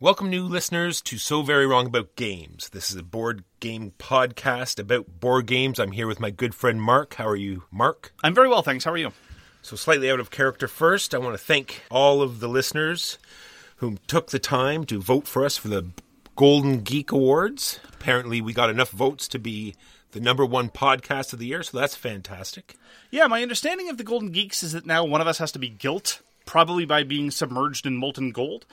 Welcome, new listeners, to So Very Wrong About Games. This is a board game podcast about board games. I'm here with my good friend Mark. How are you, Mark? I'm very well, thanks. How are you? So, slightly out of character first, I want to thank all of the listeners who took the time to vote for us for the Golden Geek Awards. Apparently, we got enough votes to be the number one podcast of the year, so that's fantastic. Yeah, my understanding of the Golden Geeks is that now one of us has to be guilt, probably by being submerged in molten gold.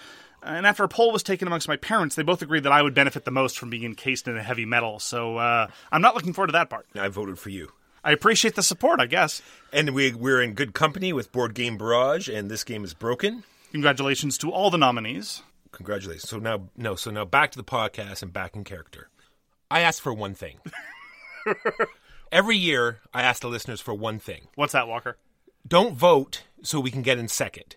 And after a poll was taken amongst my parents, they both agreed that I would benefit the most from being encased in a heavy metal. So uh, I'm not looking forward to that part. I voted for you. I appreciate the support, I guess. And we, we're in good company with Board Game Barrage, and this game is broken. Congratulations to all the nominees. Congratulations. So now, no, so now back to the podcast and back in character. I asked for one thing. Every year, I ask the listeners for one thing. What's that, Walker? Don't vote so we can get in second.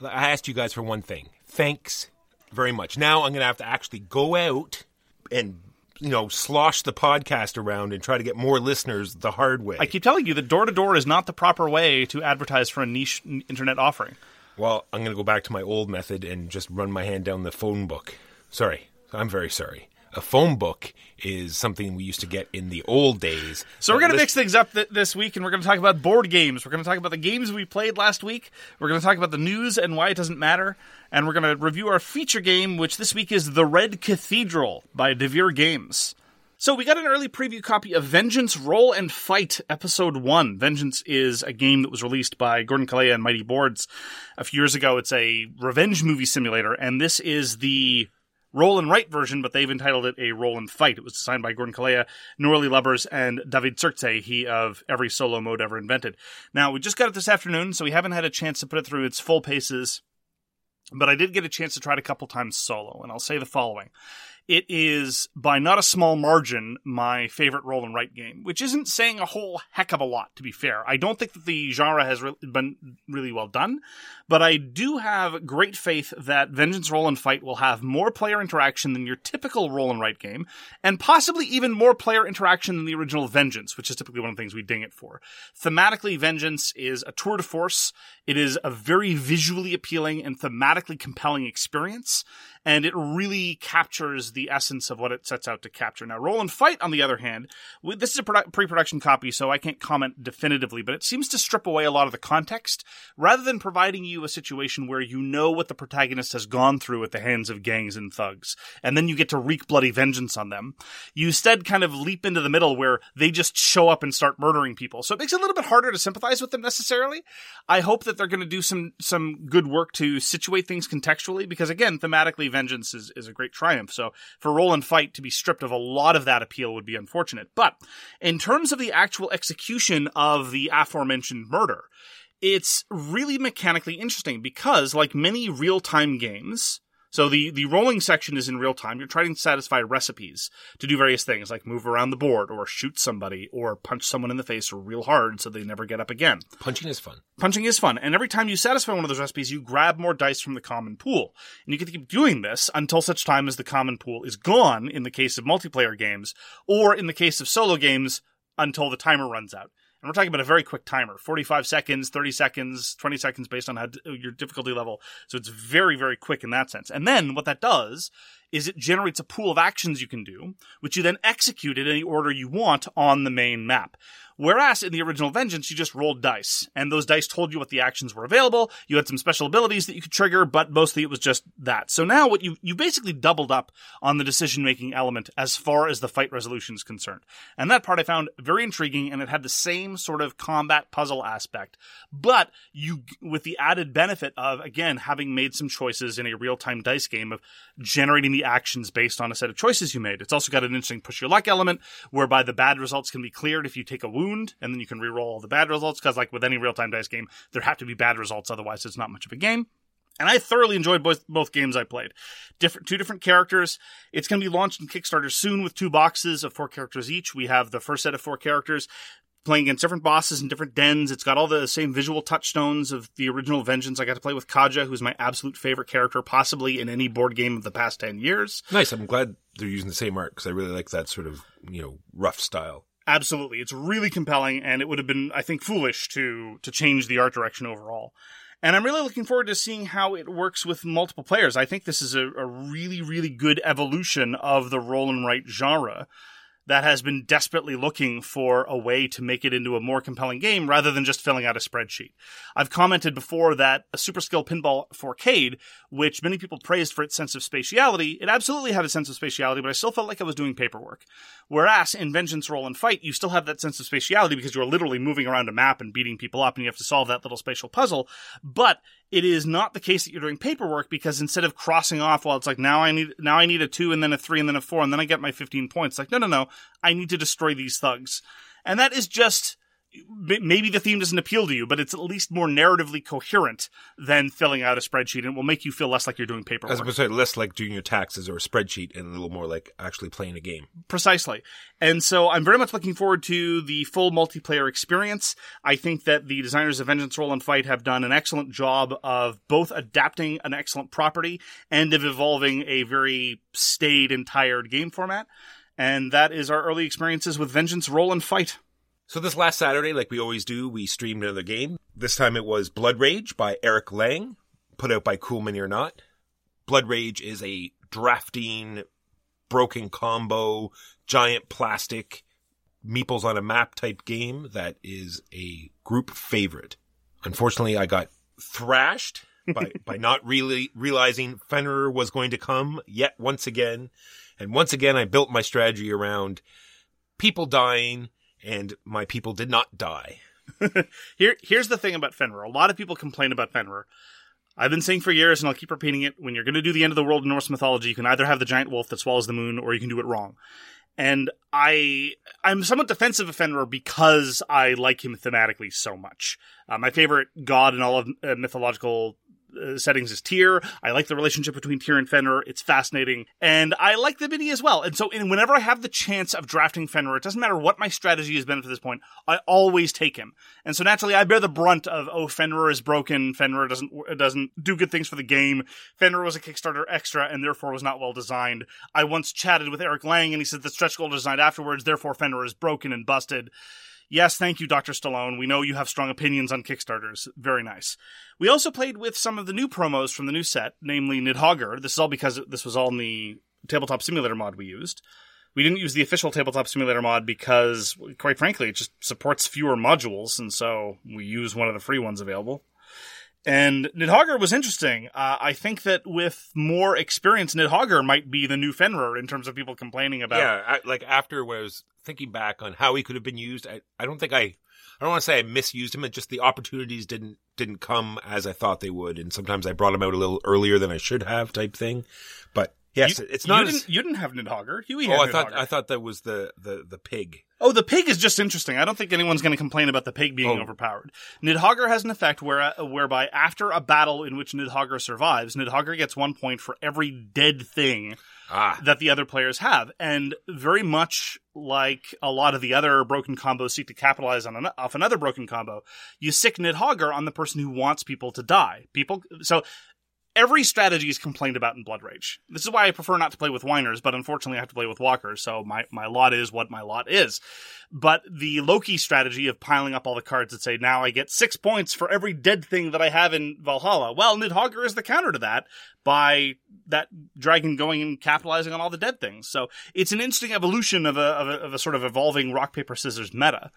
I asked you guys for one thing. Thanks very much. Now I'm going to have to actually go out and, you know, slosh the podcast around and try to get more listeners the hard way. I keep telling you that door to door is not the proper way to advertise for a niche internet offering. Well, I'm going to go back to my old method and just run my hand down the phone book. Sorry. I'm very sorry. A phone book is something we used to get in the old days. So we're going to mix things up th- this week, and we're going to talk about board games. We're going to talk about the games we played last week. We're going to talk about the news and why it doesn't matter, and we're going to review our feature game, which this week is The Red Cathedral by Devir Games. So we got an early preview copy of Vengeance Roll and Fight Episode 1. Vengeance is a game that was released by Gordon Calleja and Mighty Boards a few years ago. It's a revenge movie simulator, and this is the roll and write version, but they've entitled it a roll and fight. It was designed by Gordon Calleja, Noralie Lubbers, and David Turczi, he of every solo mode ever invented. Now, we just got it this afternoon, so we haven't had a chance to put it through its full paces, but I did get a chance to try it a couple times solo, and I'll say the following. It is, by not a small margin, my favorite roll and write game, which isn't saying a whole heck of a lot, to be fair. I don't think that the genre has re- been really well done, but I do have great faith that Vengeance Roll and Fight will have more player interaction than your typical roll and write game, and possibly even more player interaction than the original Vengeance, which is typically one of the things we ding it for. Thematically, Vengeance is a tour de force. It is a very visually appealing and thematically compelling experience, and it really captures the essence of what it sets out to capture. Now, Roll and Fight, on the other hand, we- this is a produ- pre-production copy, so I can't comment definitively, but it seems to strip away a lot of the context, rather than providing you a situation where you know what the protagonist has gone through at the hands of gangs and thugs, and then you get to wreak bloody vengeance on them. You instead kind of leap into the middle where they just show up and start murdering people. So it makes it a little bit harder to sympathize with them necessarily. I hope that they're going to do some some good work to situate things contextually because again, thematically, vengeance is, is a great triumph. So for roll and fight to be stripped of a lot of that appeal would be unfortunate. But in terms of the actual execution of the aforementioned murder, it's really mechanically interesting because, like many real time games, so the, the rolling section is in real time. You're trying to satisfy recipes to do various things like move around the board or shoot somebody or punch someone in the face real hard so they never get up again. Punching is fun. Punching is fun, and every time you satisfy one of those recipes, you grab more dice from the common pool. And you can keep doing this until such time as the common pool is gone in the case of multiplayer games, or in the case of solo games, until the timer runs out. And we're talking about a very quick timer 45 seconds, 30 seconds, 20 seconds based on how your difficulty level. So it's very, very quick in that sense. And then what that does is it generates a pool of actions you can do, which you then execute in any order you want on the main map. Whereas in the original Vengeance, you just rolled dice, and those dice told you what the actions were available. You had some special abilities that you could trigger, but mostly it was just that. So now what you, you basically doubled up on the decision making element as far as the fight resolution is concerned. And that part I found very intriguing, and it had the same sort of combat puzzle aspect, but you, with the added benefit of, again, having made some choices in a real time dice game of generating the actions based on a set of choices you made. It's also got an interesting push your luck element whereby the bad results can be cleared if you take a wound and then you can reroll all the bad results because like with any real-time dice game, there have to be bad results otherwise it's not much of a game. And I thoroughly enjoyed both both games I played. Different two different characters. It's going to be launched in Kickstarter soon with two boxes of four characters each. We have the first set of four characters playing against different bosses in different dens. It's got all the same visual touchstones of the original Vengeance. I got to play with Kaja, who's my absolute favorite character, possibly in any board game of the past ten years. Nice. I'm glad they're using the same art because I really like that sort of you know rough style. Absolutely, it's really compelling, and it would have been, I think, foolish to to change the art direction overall. And I'm really looking forward to seeing how it works with multiple players. I think this is a, a really, really good evolution of the roll and write genre that has been desperately looking for a way to make it into a more compelling game rather than just filling out a spreadsheet. I've commented before that a Super Skill Pinball 4Cade, which many people praised for its sense of spatiality, it absolutely had a sense of spatiality, but I still felt like I was doing paperwork. Whereas in Vengeance Roll and Fight, you still have that sense of spatiality because you're literally moving around a map and beating people up and you have to solve that little spatial puzzle. But it is not the case that you're doing paperwork because instead of crossing off, well, it's like now I need now I need a two and then a three and then a four and then I get my 15 points. Like no, no, no, I need to destroy these thugs, and that is just maybe the theme doesn't appeal to you, but it's at least more narratively coherent than filling out a spreadsheet, and it will make you feel less like you're doing paperwork. As opposed to less like doing your taxes or a spreadsheet and a little more like actually playing a game. Precisely. And so I'm very much looking forward to the full multiplayer experience. I think that the designers of Vengeance Roll and Fight have done an excellent job of both adapting an excellent property and of evolving a very staid and tired game format. And that is our early experiences with Vengeance Roll and Fight. So this last Saturday, like we always do, we streamed another game. This time it was Blood Rage by Eric Lang, put out by Cool Mini or Not. Blood Rage is a drafting, broken combo, giant plastic, meeples on a map type game that is a group favorite. Unfortunately, I got thrashed by, by not really realizing Fenrir was going to come yet once again. And once again, I built my strategy around people dying and my people did not die. Here, here's the thing about Fenrir. A lot of people complain about Fenrir. I've been saying for years, and I'll keep repeating it. When you're going to do the end of the world in Norse mythology, you can either have the giant wolf that swallows the moon, or you can do it wrong. And I, I'm somewhat defensive of Fenrir because I like him thematically so much. Uh, my favorite god in all of uh, mythological uh, settings is Tyr. I like the relationship between Tyr and Fenrir. It's fascinating. And I like the mini as well. And so and whenever I have the chance of drafting Fenrir, it doesn't matter what my strategy has been up to this point, I always take him. And so naturally I bear the brunt of, oh, Fenrir is broken. Fenrir doesn't, doesn't do good things for the game. Fenrir was a Kickstarter extra and therefore was not well designed. I once chatted with Eric Lang and he said the stretch goal designed afterwards, therefore Fenrir is broken and busted. Yes, thank you, Dr. Stallone. We know you have strong opinions on Kickstarters. Very nice. We also played with some of the new promos from the new set, namely Nidhogger. This is all because this was all in the Tabletop Simulator mod we used. We didn't use the official Tabletop Simulator mod because, quite frankly, it just supports fewer modules, and so we use one of the free ones available. And Nidhogger was interesting. Uh, I think that with more experience, Nidhogger might be the new Fenrir in terms of people complaining about. Yeah, I, like after when I was thinking back on how he could have been used, I, I don't think I, I don't want to say I misused him. It just the opportunities didn't didn't come as I thought they would, and sometimes I brought him out a little earlier than I should have, type thing. But yes, You- it's not. You as- didn't, you didn't have Nidhogger. Huey had oh, I thought I thought that was the the the pig. Oh, the pig is just interesting. I don't think anyone's going to complain about the pig being Oh. overpowered. Nidhogger has an effect where, uh, whereby after a battle in which Nidhogger survives, Nidhogger gets one point for every dead thing Ah, that the other players have. And very much like a lot of the other broken combos seek to capitalize on an, off another broken combo, you sick Nidhogger on the person who wants people to die. People, so every strategy is complained about in Blood Rage. This is why I prefer not to play with whiners, but unfortunately I have to play with walkers, so my, my lot is what my lot is. But the Loki strategy of piling up all the cards that say, now I get six points for every dead thing that I have in Valhalla. Well, Nidhogger is the counter to that by that dragon going and capitalizing on all the dead things. So it's an interesting evolution of a, of a, of a sort of evolving rock, paper, scissors meta.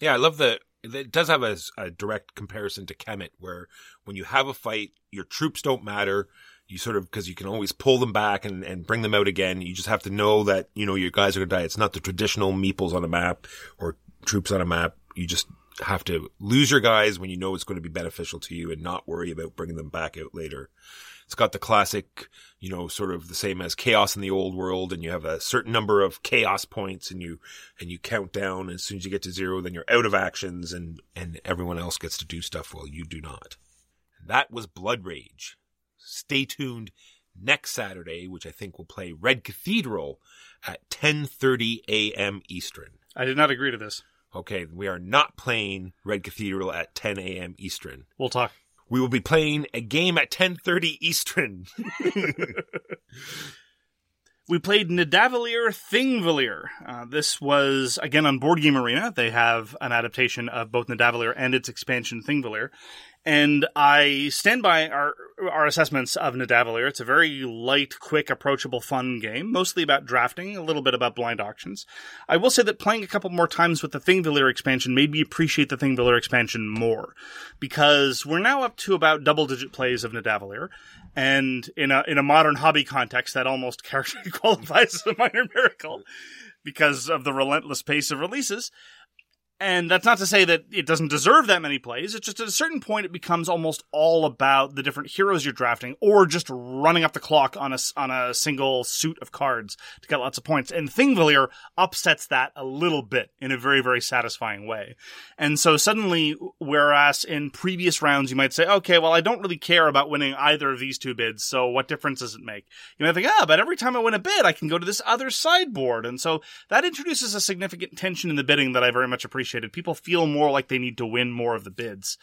yeah, I love the. It does have a, a direct comparison to Kemet, where when you have a fight, your troops don't matter. You sort of because you can always pull them back and, and bring them out again. You just have to know that you know your guys are gonna die. It's not the traditional meeples on a map or troops on a map. You just have to lose your guys when you know it's going to be beneficial to you and not worry about bringing them back out later. It's got the classic, you know, sort of the same as chaos in the old world, and you have a certain number of chaos points, and you and you count down. And as soon as you get to zero, then you're out of actions, and and everyone else gets to do stuff while you do not. That was Blood Rage. Stay tuned next Saturday, which I think will play Red Cathedral at 10:30 a.m. Eastern. I did not agree to this. Okay, we are not playing Red Cathedral at 10 a.m. Eastern. We'll talk. We will be playing a game at 10:30 Eastern. We played Nidavellir Thingvellir. Uh, this was, again, on Board Game Arena. They have an adaptation of both Nidavellir and its expansion Thingvellir. And I stand by our our assessments of Nidavellir. It's a very light, quick, approachable, fun game, mostly about drafting, a little bit about blind auctions. I will say that playing a couple more times with the Thingvellir expansion made me appreciate the Thingvellir expansion more, because we're now up to about double digit plays of Nidavellir, and in a in a modern hobby context, that almost character qualifies as a minor miracle because of the relentless pace of releases. And that's not to say that it doesn't deserve that many plays. It's just at a certain point, it becomes almost all about the different heroes you're drafting, or just running up the clock on a on a single suit of cards to get lots of points. And Thingvellir upsets that a little bit in a very very satisfying way. And so suddenly, whereas in previous rounds you might say, okay, well I don't really care about winning either of these two bids, so what difference does it make? You might think, ah, but every time I win a bid, I can go to this other sideboard, and so that introduces a significant tension in the bidding that I very much appreciated. People feel more like they need to win more of the bids.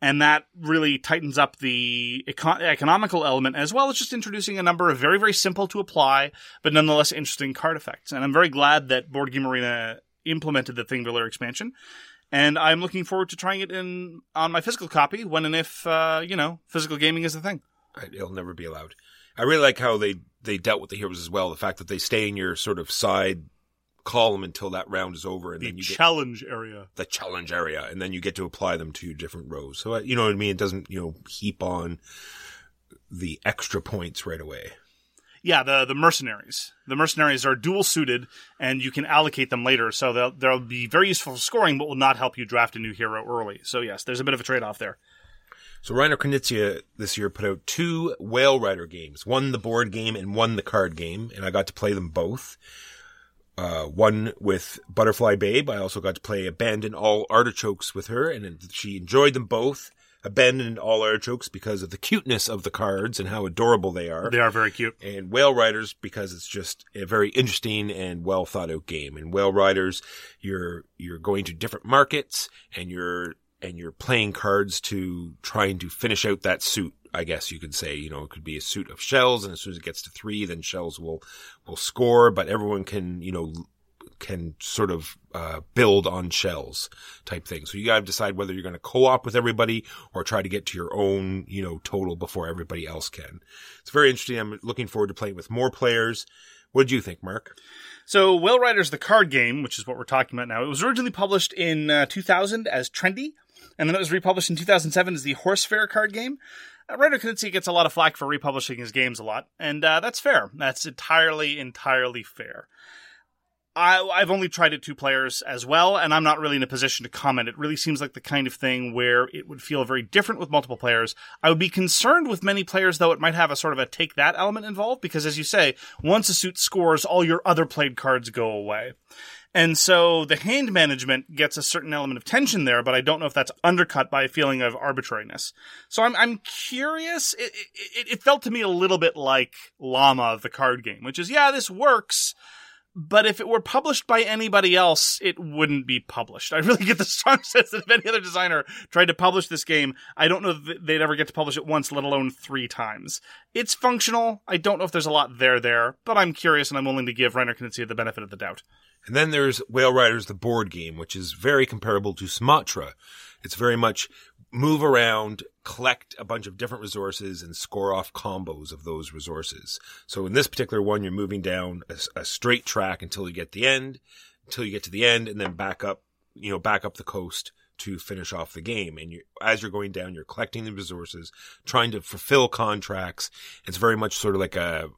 And that really tightens up the econ- economical element as well as just introducing a number of very, very simple to apply, but nonetheless interesting card effects. And I'm very glad that Board Game Arena implemented the Thingvellir expansion. And I'm looking forward to trying it in on my physical copy when and if, uh, you know, physical gaming is a thing. It'll never be allowed. I really like how they they dealt with the heroes as well. The fact that they stay in your sort of side column until that round is over, and The then you get challenge area. the challenge area, and then you get to apply them to your different rows. So uh, you know what I mean. It doesn't you know heap on the extra points right away. Yeah, the the mercenaries. The mercenaries are dual suited, and you can allocate them later, so they'll they'll be very useful for scoring, but will not help you draft a new hero early. So yes, there's a bit of a trade off there. So Reiner Knizia this year put out two Whale Rider games, one the board game and one the card game, and I got to play them both. Uh, one with Butterfly Babe. I also got to play Abandon All Artichokes with her, and she enjoyed them both. Abandoned All Artichokes because of the cuteness of the cards and how adorable they are. They are very cute. and Whale Riders because it's just a very interesting and well thought out game. And Whale Riders, you're you're going to different markets and you're and you're playing cards to trying to finish out that suit. I guess you could say, you know, it could be a suit of shells, and as soon as it gets to three, then shells will will score. But everyone can, you know, can sort of uh, build on shells type thing. So you got to decide whether you're going to co-op with everybody or try to get to your own, you know, total before everybody else can. It's very interesting. I'm looking forward to playing with more players. What did you think, Mark? So, Whale Riders, the card game, which is what we're talking about now, it was originally published in uh, 2000 as Trendy, and then it was republished in 2007 as the Horse Fair card game. Uh, Knizia gets a lot of flack for republishing his games a lot, and uh, that's fair. That's entirely, entirely fair. I, I've only tried it two players as well, and I'm not really in a position to comment. It really seems like the kind of thing where it would feel very different with multiple players. I would be concerned with many players, though, it might have a sort of a take that element involved, because as you say, once a suit scores, all your other played cards go away. And so the hand management gets a certain element of tension there, but I don't know if that's undercut by a feeling of arbitrariness. So I'm, I'm curious. It, it, it felt to me a little bit like Llama, of the card game, which is, yeah, this works, but if it were published by anybody else, it wouldn't be published. I really get the strong sense that if any other designer tried to publish this game, I don't know that they'd ever get to publish it once, let alone three times. It's functional. I don't know if there's a lot there there, but I'm curious and I'm willing to give Reiner Knizia the benefit of the doubt. And then there's Whale Riders, the board game, which is very comparable to Sumatra. It's very much move around, collect a bunch of different resources, and score off combos of those resources. So in this particular one, you're moving down a, a straight track until you get the end, until you get to the end, and then back up, you know, back up the coast to finish off the game. And you, as you're going down, you're collecting the resources, trying to fulfill contracts. It's very much sort of like a,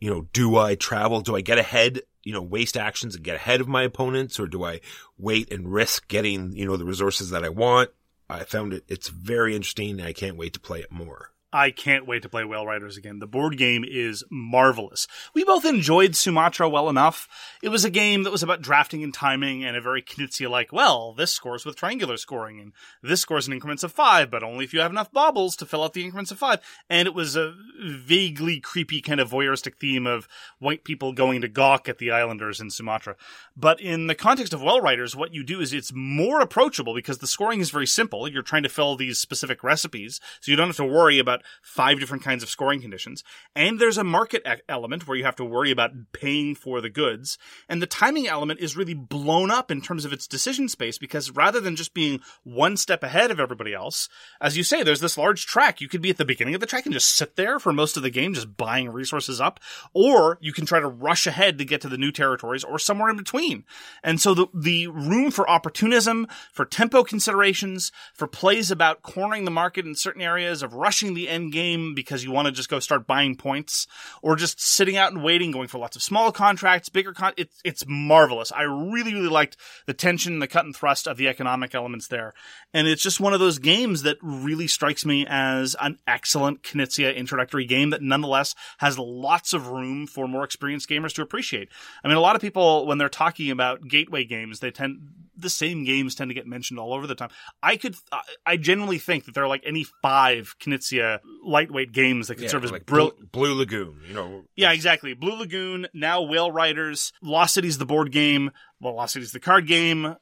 you know, do I travel? Do I get ahead, you know, waste actions and get ahead of my opponents or do I wait and risk getting, you know, the resources that I want? I found it, it's very interesting and I can't wait to play it more. I can't wait to play Whale Riders again. The board game is marvelous. We both enjoyed Sumatra well enough. It was a game that was about drafting and timing and a very Knizia like, well, this scores with triangular scoring and this scores in increments of five, but only if you have enough baubles to fill out the increments of five. And it was a vaguely creepy kind of voyeuristic theme of white people going to gawk at the islanders in Sumatra. But in the context of Whale Riders, what you do is it's more approachable because the scoring is very simple. You're trying to fill these specific recipes, so you don't have to worry about five different kinds of scoring conditions. And there's a market element where you have to worry about paying for the goods. And the timing element is really blown up in terms of its decision space because rather than just being one step ahead of everybody else, as you say, there's this large track. You could be at the beginning of the track and just sit there for most of the game, just buying resources up, or you can try to rush ahead to get to the new territories or somewhere in between. And so the, the room for opportunism, for tempo considerations, for plays about cornering the market in certain areas, of rushing the end game because you want to just go start buying points, or just sitting out and waiting, going for lots of small contracts, bigger con, it's, it's marvelous. I really, really liked the tension, the cut and thrust of the economic elements there. And it's just one of those games that really strikes me as an excellent Knizia introductory game that nonetheless has lots of room for more experienced gamers to appreciate. I mean, a lot of people, when they're talking about gateway games, they tend, the same games tend to get mentioned all over the time. I could, I- I genuinely think that there are like any five Knizia lightweight games that could Yeah, serve as like brilliant. Blue, Blue Lagoon, you know. Yeah, exactly. Blue Lagoon, now Whale Riders, Lost Cities the board game, well, Lost Cities the card game.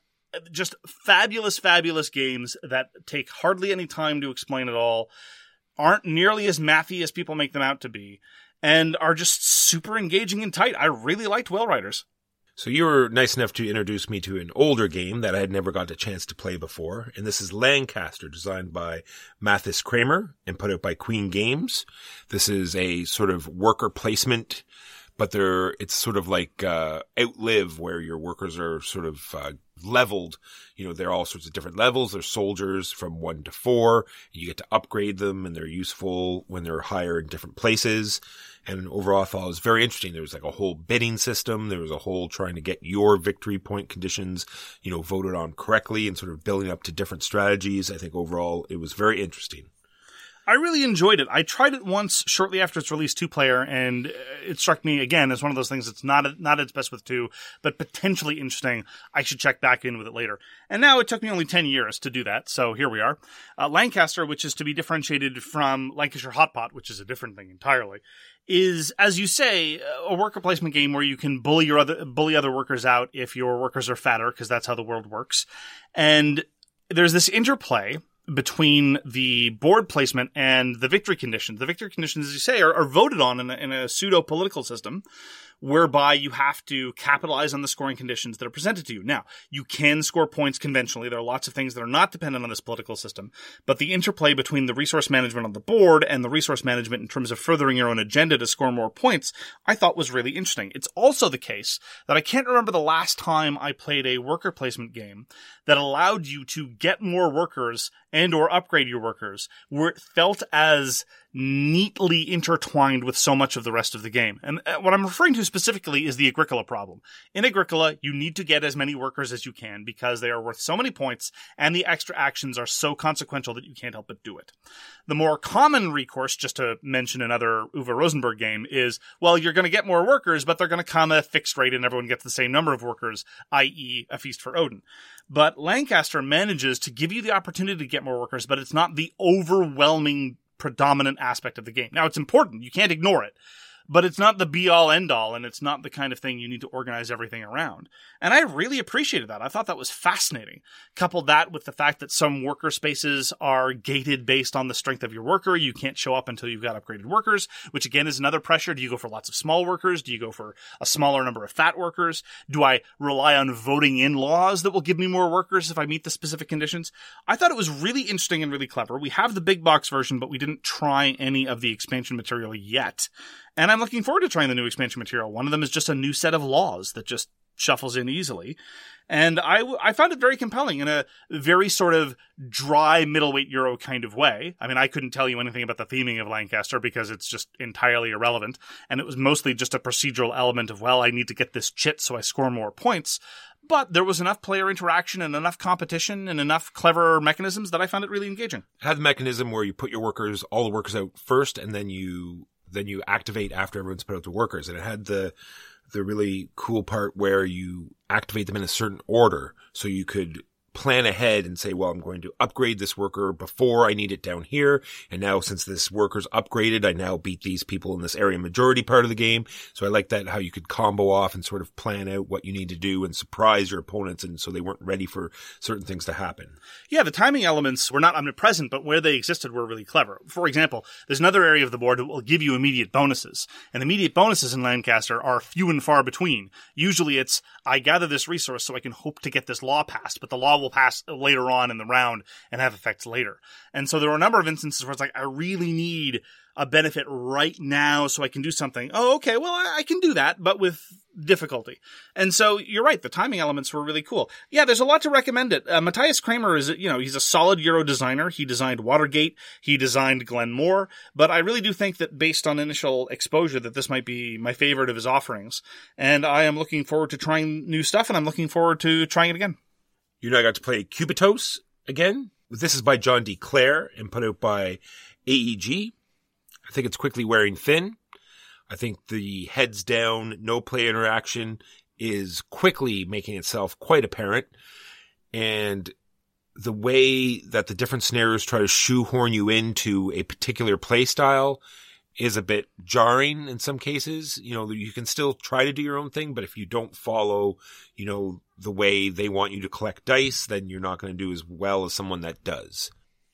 Just fabulous, fabulous games that take hardly any time to explain at all, aren't nearly as mathy as people make them out to be, and are just super engaging and tight. I really liked Whale Riders. So you were nice enough to introduce me to an older game that I had never got a chance to play before, and this is Lancaster, designed by Matthias Cramer and put out by Queen Games. This is a sort of worker placement, but it's sort of like uh, Outlive, where your workers are sort of uh, leveled. You know, they're all sorts of different levels. They're soldiers from one to four. You get to upgrade them, and they're useful when they're higher in different places. And overall, I thought it was very interesting. There was like a whole bidding system. There was a whole trying to get your victory point conditions, you know, voted on correctly and sort of building up to different strategies. I think overall it was very interesting. I really enjoyed it. I tried it once shortly after its release, two player, and uh, it struck me again as one of those things that's not not its best with two, but potentially interesting. I should check back in with it later. And now it took me only ten years to do that, so here we are. Uh, Lancaster, which is to be differentiated from Lancashire Hot Pot, which is a different thing entirely, is as you say a worker placement game where you can bully your other bully other workers out if your workers are fatter, because that's how the world works. And there's this interplay between the board placement and the victory conditions. The victory conditions, as you say, are, are voted on in a, in a pseudo political system whereby you have to capitalize on the scoring conditions that are presented to you. Now, you can score points conventionally. There are lots of things that are not dependent on this political system, but the interplay between the resource management on the board and the resource management in terms of furthering your own agenda to score more points, I thought was really interesting. It's also the case that I can't remember the last time I played a worker placement game that allowed you to get more workers and or upgrade your workers where it felt as neatly intertwined with so much of the rest of the game. And uh, what I'm referring to specifically is the Agricola problem. In Agricola, you need to get as many workers as you can because they are worth so many points and the extra actions are so consequential that you can't help but do it. The more common recourse, just to mention another Uwe Rosenberg game, is, well, you're going to get more workers, but they're going to come at a fixed rate and everyone gets the same number of workers, i.e. a feast for Odin. But Lancaster manages to give you the opportunity to get more workers, but it's not the overwhelming predominant aspect of the game. Now it's important. You can't ignore it. But it's not the be all end all, and it's not the kind of thing you need to organize everything around. And I really appreciated that. I thought that was fascinating. Coupled that with the fact that some worker spaces are gated based on the strength of your worker. You can't show up until you've got upgraded workers, which again is another pressure. Do you go for lots of small workers? Do you go for a smaller number of fat workers? Do I rely on voting in laws that will give me more workers if I meet the specific conditions? I thought it was really interesting and really clever. We have the big box version, but we didn't try any of the expansion material yet. And I'm looking forward to trying the new expansion material. One of them is just a new set of laws that just shuffles in easily. And I, I found it very compelling in a very sort of dry middleweight Euro kind of way. I mean, I couldn't tell you anything about the theming of Lancaster because it's just entirely irrelevant. And it was mostly just a procedural element of, well, I need to get this chit so I score more points. but there was enough player interaction and enough competition and enough clever mechanisms that I found it really engaging. Had the mechanism where you put your workers, all the workers out first, and then you then you activate after everyone's put out the workers. And it had the the really cool part where you activate them in a certain order, so you could plan ahead and say, well, I'm going to upgrade this worker before I need it down here. And now since this worker's upgraded, I now beat these people in this area majority part of the game. So I like that how you could combo off and sort of plan out what you need to do and surprise your opponents. And so they weren't ready for certain things to happen. Yeah, the timing elements were not omnipresent, but where they existed were really clever. For example, there's another area of the board that will give you immediate bonuses. And immediate bonuses in Lancaster are few and far between. Usually it's, I gather this resource so I can hope to get this law passed, but the law will pass later on in the round and have effects later. And so there were a number of instances where it's like, I really need a benefit right now so I can do something. Oh, okay. Well, I, can do that, but with difficulty. And so you're right. The timing elements were really cool. Yeah, there's a lot to recommend it. Uh, Matthias Cramer is, you know, he's a solid Euro designer. He designed Watergate. He designed Glen More. But I really do think that based on initial exposure that this might be my favorite of his offerings. And I am looking forward to trying new stuff and I'm looking forward to trying it again. You know, I got to play Cubitos again. This is by John D. Clair and put out by AEG. I think it's quickly wearing thin. I think the heads down, no play interaction is quickly making itself quite apparent. And the way that the different scenarios try to shoehorn you into a particular play style is a bit jarring in some cases. You know, you can still try to do your own thing, but if you don't follow, you know, the way they want you to collect dice, then you're not going to do as well as someone that does.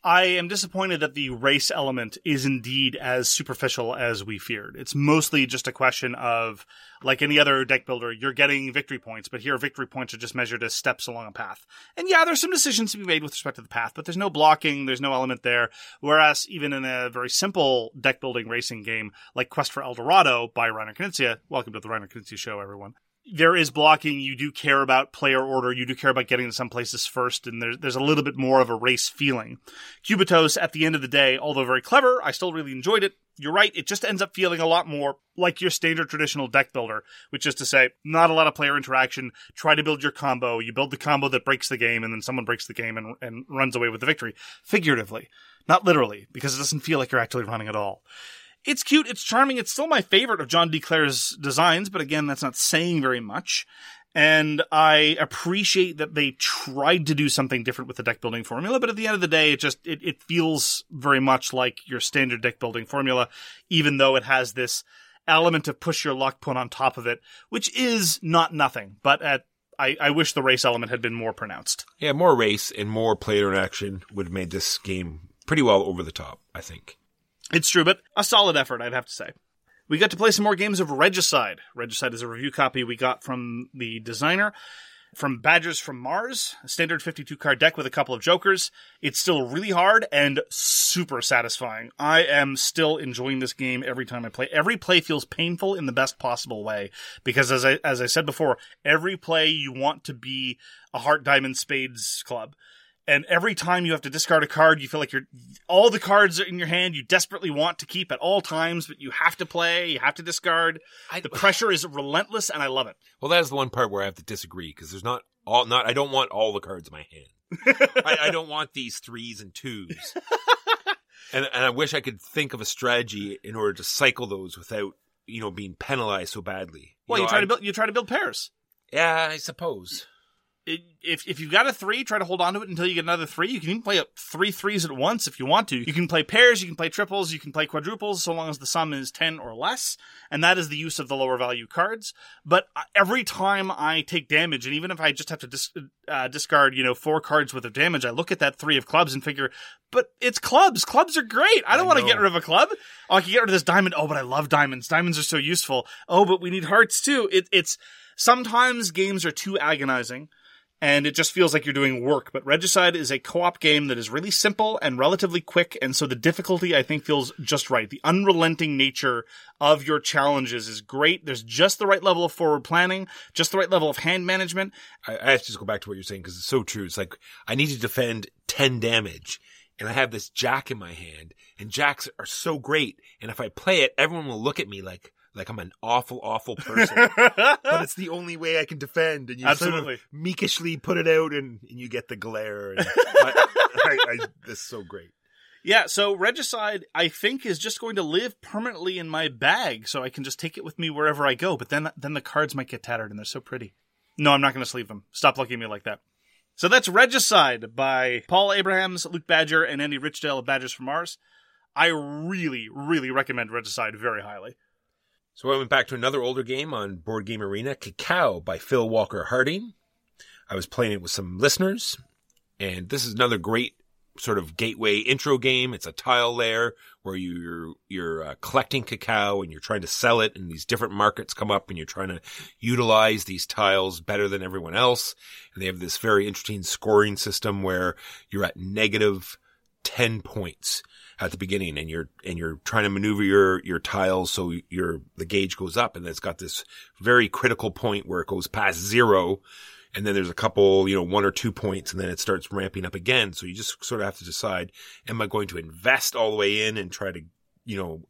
I am disappointed that the race element is indeed as superficial as we feared. It's mostly just a question of, like any other deck builder, you're getting victory points, but here victory points are just measured as steps along a path. And yeah, there's some decisions to be made with respect to the path, but there's no blocking, there's no element there. Whereas even in a very simple deck building racing game like Quest for El Dorado by Reiner Knizia, welcome to the Reiner Knizia show, everyone there is blocking. You do care about player order. You do care about getting to some places first, and there's there's a little bit more of a race feeling. Cubitos, at the end of the day, although very clever, I still really enjoyed it. You're right; it just ends up feeling a lot more like your standard traditional deck builder, which is to say, not a lot of player interaction. Try to build your combo. You build the combo that breaks the game, and then someone breaks the game and, and runs away with the victory. Figuratively, not literally, because it doesn't feel like you're actually running at all it's cute, it's charming, it's still my favorite of John D. Clair's designs, but again, that's not saying very much. And I appreciate that they tried to do something different with the deck building formula, but at the end of the day, it just, it, it feels very much like your standard deck building formula, even though it has this element of push your luck put on top of it, which is not nothing, but at I, I wish the race element had been more pronounced. Yeah, more race and more player interaction would have made this game pretty well over the top, I think. It's true, but a solid effort, I'd have to say. We got to play some more games of Regicide. Regicide is a review copy we got from the designer. From Badgers from Mars, a standard 52 card deck with a couple of jokers. It's still really hard and super satisfying. I am still enjoying this game every time I play. Every play feels painful in the best possible way because as I as I said before, every play you want to be a heart diamond spades club and every time you have to discard a card, you feel like you're all the cards are in your hand you desperately want to keep at all times, but you have to play, you have to discard. I- the pressure is relentless, and I love it. Well, that is the one part where I have to disagree because there's not all not. I don't want all the cards in my hand. I, I don't want these threes and twos. and and I wish I could think of a strategy in order to cycle those without you know being penalized so badly. Well, you, know, try I- to build you try to build pairs. Yeah, I suppose. It, if if you've got a three, try to hold on to it until you get another three. You can even play up three threes at once if you want to. You can play pairs, you can play triples, you can play quadruples, so long as the sum is ten or less, and that is the use of the lower value cards. But every time I take damage, and even if I just have to dis- uh, discard, you know, four cards worth of damage, I look at that three of clubs and figure, but it's clubs. Clubs are great. I don't want to get rid of a club. Oh, I can get rid of this diamond. Oh, but I love diamonds. Diamonds are so useful. Oh, but we need hearts too. It, it's sometimes games are too agonizing and it just feels like you're doing work. But Regicide is a co-op game that is really simple and relatively quick, and so the difficulty I think feels just right. The unrelenting nature of your challenges is great. There's just the right level of forward planning, just the right level of hand management. I, I have to just go back to what you're saying because it's so true. It's like I need to defend ten damage, and I have this jack in my hand, and jacks are so great. And if I play it, everyone will look at me like like I'm an awful, awful person. but it's the only way I can defend. And you Absolutely. sort of meekishly put it out, and, and you get the glare. And I, I, I, this is so great. Yeah, so Regicide, I think, is just going to live permanently in my bag, so I can just take it with me wherever I go. But then, then the cards might get tattered, and they're so pretty. No, I'm not going to sleeve them. Stop looking at me like that. So that's Regicide by Paul Abrahams, Luke Badger, and Andy Richdale of Badgers from Mars. I really, really recommend Regicide very highly. So I went back to another older game on Board Game Arena, Cacao by Phil Walker Harding. I was playing it with some listeners, and this is another great sort of gateway intro game. It's a tile layer where you're you're uh, collecting cacao and you're trying to sell it, and these different markets come up, and you're trying to utilize these tiles better than everyone else. And they have this very interesting scoring system where you're at negative ten points at the beginning and you're and you're trying to maneuver your your tiles so your the gauge goes up and it's got this very critical point where it goes past zero and then there's a couple you know one or two points and then it starts ramping up again. So you just sort of have to decide am i going to invest all the way in and try to you know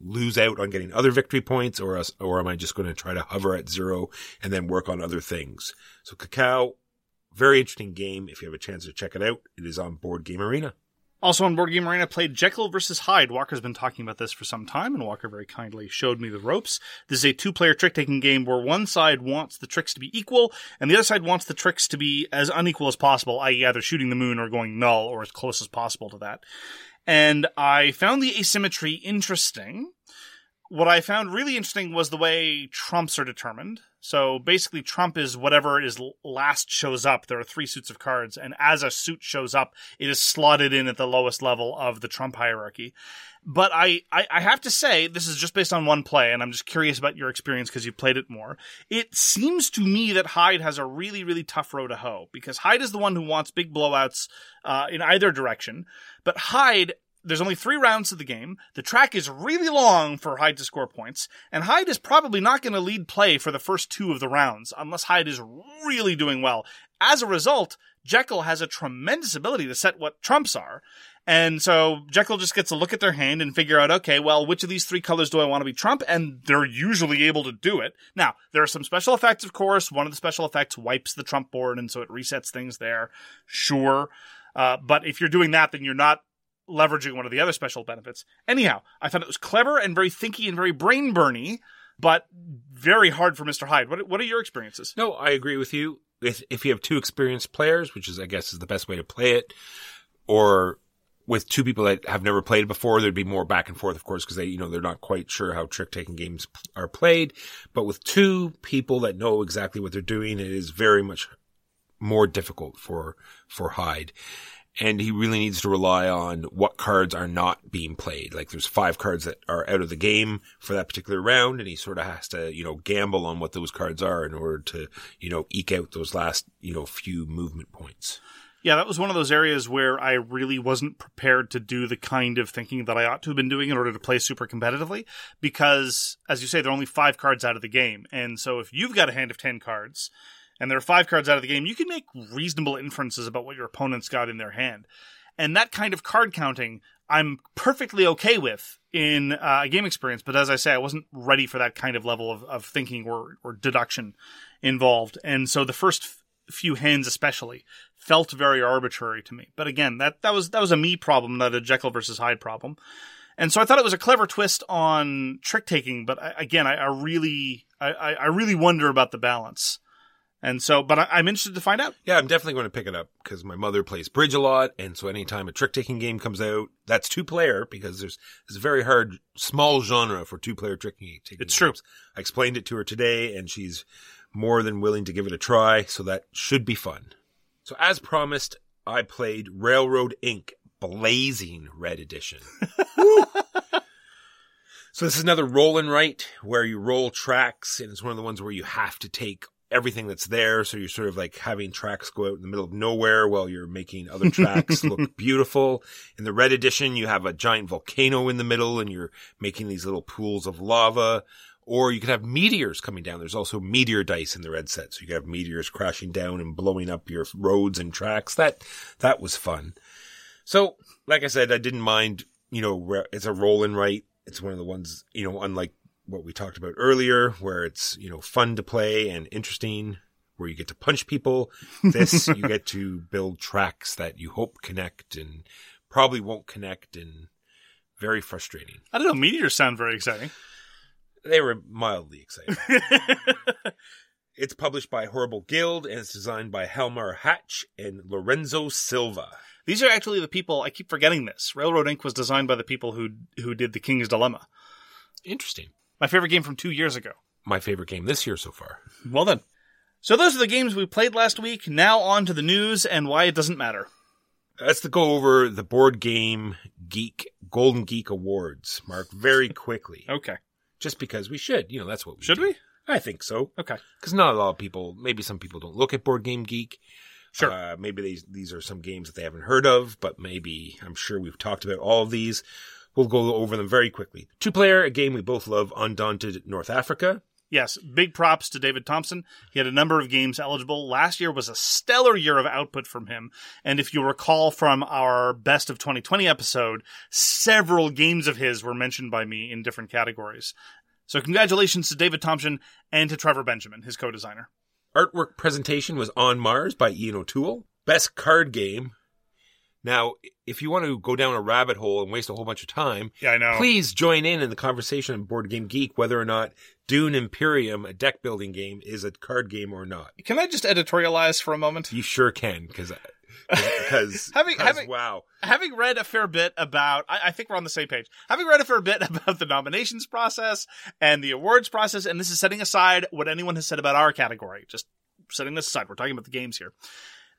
lose out on getting other victory points or or am i just going to try to hover at zero and then work on other things? So cacao very interesting game. If you have a chance to check it out it is on board game arena Also on Board Game Arena, played Jekyll versus Hyde. Walker's been talking about this for some time, and Walker very kindly showed me the ropes. This is a two-player trick-taking game where one side wants the tricks to be equal, and the other side wants the tricks to be as unequal as possible, i.e. either shooting the moon or going null, or as close as possible to that. And I found the asymmetry interesting. What I found really interesting was the way trumps are determined. So basically, trump is whatever is last shows up. There are three suits of cards, and as a suit shows up, it is slotted in at the lowest level of the trump hierarchy. But I, I, I have to say, this is just based on one play, and I'm just curious about your experience because you've played it more. It seems to me that Hyde has a really, really tough row to hoe because Hyde is the one who wants big blowouts uh, in either direction. But Hyde there's only three rounds to the game. The track is really long for Hyde to score points, and Hyde is probably not going to lead play for the first two of the rounds unless Hyde is really doing well. As a result, Jekyll has a tremendous ability to set what trumps are. And so Jekyll just gets to look at their hand and figure out, okay, well, which of these three colors do I want to be trump? And they're usually able to do it. Now, there are some special effects, of course. One of the special effects wipes the trump board, and so it resets things there. Sure. Uh, but if you're doing that, then you're not leveraging one of the other special benefits. Anyhow, I thought it was clever and very thinky and very brain burny, but very hard for Mr. Hyde. What, what are your experiences? No, I agree with you. If, if you have two experienced players, which is, I guess, is the best way to play it, or with two people that have never played before, there'd be more back and forth, of course, because they, you know, they're not quite sure how trick taking games are played. But with two people that know exactly what they're doing, it is very much more difficult for, for Hyde. And he really needs to rely on what cards are not being played. Like there's five cards that are out of the game for that particular round, and he sort of has to, you know, gamble on what those cards are in order to, you know, eke out those last, you know, few movement points. Yeah, that was one of those areas where I really wasn't prepared to do the kind of thinking that I ought to have been doing in order to play super competitively. Because, as you say, there are only five cards out of the game. And so if you've got a hand of 10 cards, and there are five cards out of the game, you can make reasonable inferences about what your opponent's got in their hand. And that kind of card counting, I'm perfectly okay with in uh, a game experience. But as I say, I wasn't ready for that kind of level of, of thinking or, or deduction involved. And so the first f- few hands, especially, felt very arbitrary to me. But again, that, that was that was a me problem, not a Jekyll versus Hyde problem. And so I thought it was a clever twist on trick taking. But I, again, I, I really I, I I really wonder about the balance. And so, but I, I'm interested to find out. Yeah, I'm definitely going to pick it up because my mother plays bridge a lot, and so anytime a trick taking game comes out, that's two player because there's it's a very hard small genre for two player trick taking. It's true. I explained it to her today, and she's more than willing to give it a try. So that should be fun. So as promised, I played Railroad Ink Blazing Red Edition. So this is another roll and write where you roll tracks, and it's one of the ones where you have to take everything that's there. So you're sort of like having tracks go out in the middle of nowhere while you're making other tracks look beautiful. In the red edition, you have a giant volcano in the middle and you're making these little pools of lava. Or you could have meteors coming down. There's also meteor dice in the red set. So you could have meteors crashing down and blowing up your roads and tracks. That, that was fun. So, like I said, I didn't mind, you know, it's a roll and write. It's one of the ones, you know, unlike what we talked about earlier, where it's, you know, fun to play and interesting, where you get to punch people. This, you get to build tracks that you hope connect and probably won't connect and very frustrating. I don't know. Meteors sound very exciting. They were mildly exciting. it's published by Horrible Guild and it's designed by Hjalmar Hach and Lorenzo Silva. These are actually the people. I keep forgetting this. Railroad Ink was designed by the people who who did The King's Dilemma, Interesting. My favorite game from two years ago. My favorite game this year so far. Well then. So those are the games we played last week. Now on to the news and why it doesn't matter. Let's to go over the board game geek Golden Geek Awards, Mark, very quickly. Okay. Just because we should. You know, that's what we Should do. we? I think so. Okay. Because not a lot of people, maybe some people don't look at Board Game Geek. Sure. Uh, maybe these these are some games that they haven't heard of, but maybe I'm sure we've talked about all of these. We'll go over them very quickly. Two player, a game we both love, Undaunted North Africa. Yes, big props to David Thompson. He had a number of games eligible. Last year was a stellar year of output from him. And if you recall from our Best of 2020 episode, several games of his were mentioned by me in different categories. So congratulations to David Thompson and to Trevor Benjamin, his co-designer. Artwork presentation was On Mars by Ian O'Toole. Best card game. Now, if you want to go down a rabbit hole and waste a whole bunch of time, Yeah, I know. please join in in the conversation on Board Game Geek whether or not Dune Imperium, a deck building game, is a card game or not. Can I just editorialize for a moment? You sure can, because because Having- having- wow, having read a fair bit about I, I think we're on the same page having read a fair bit about the nominations process and the awards process and this is setting aside what anyone has said about our category just setting this aside we're talking about the games here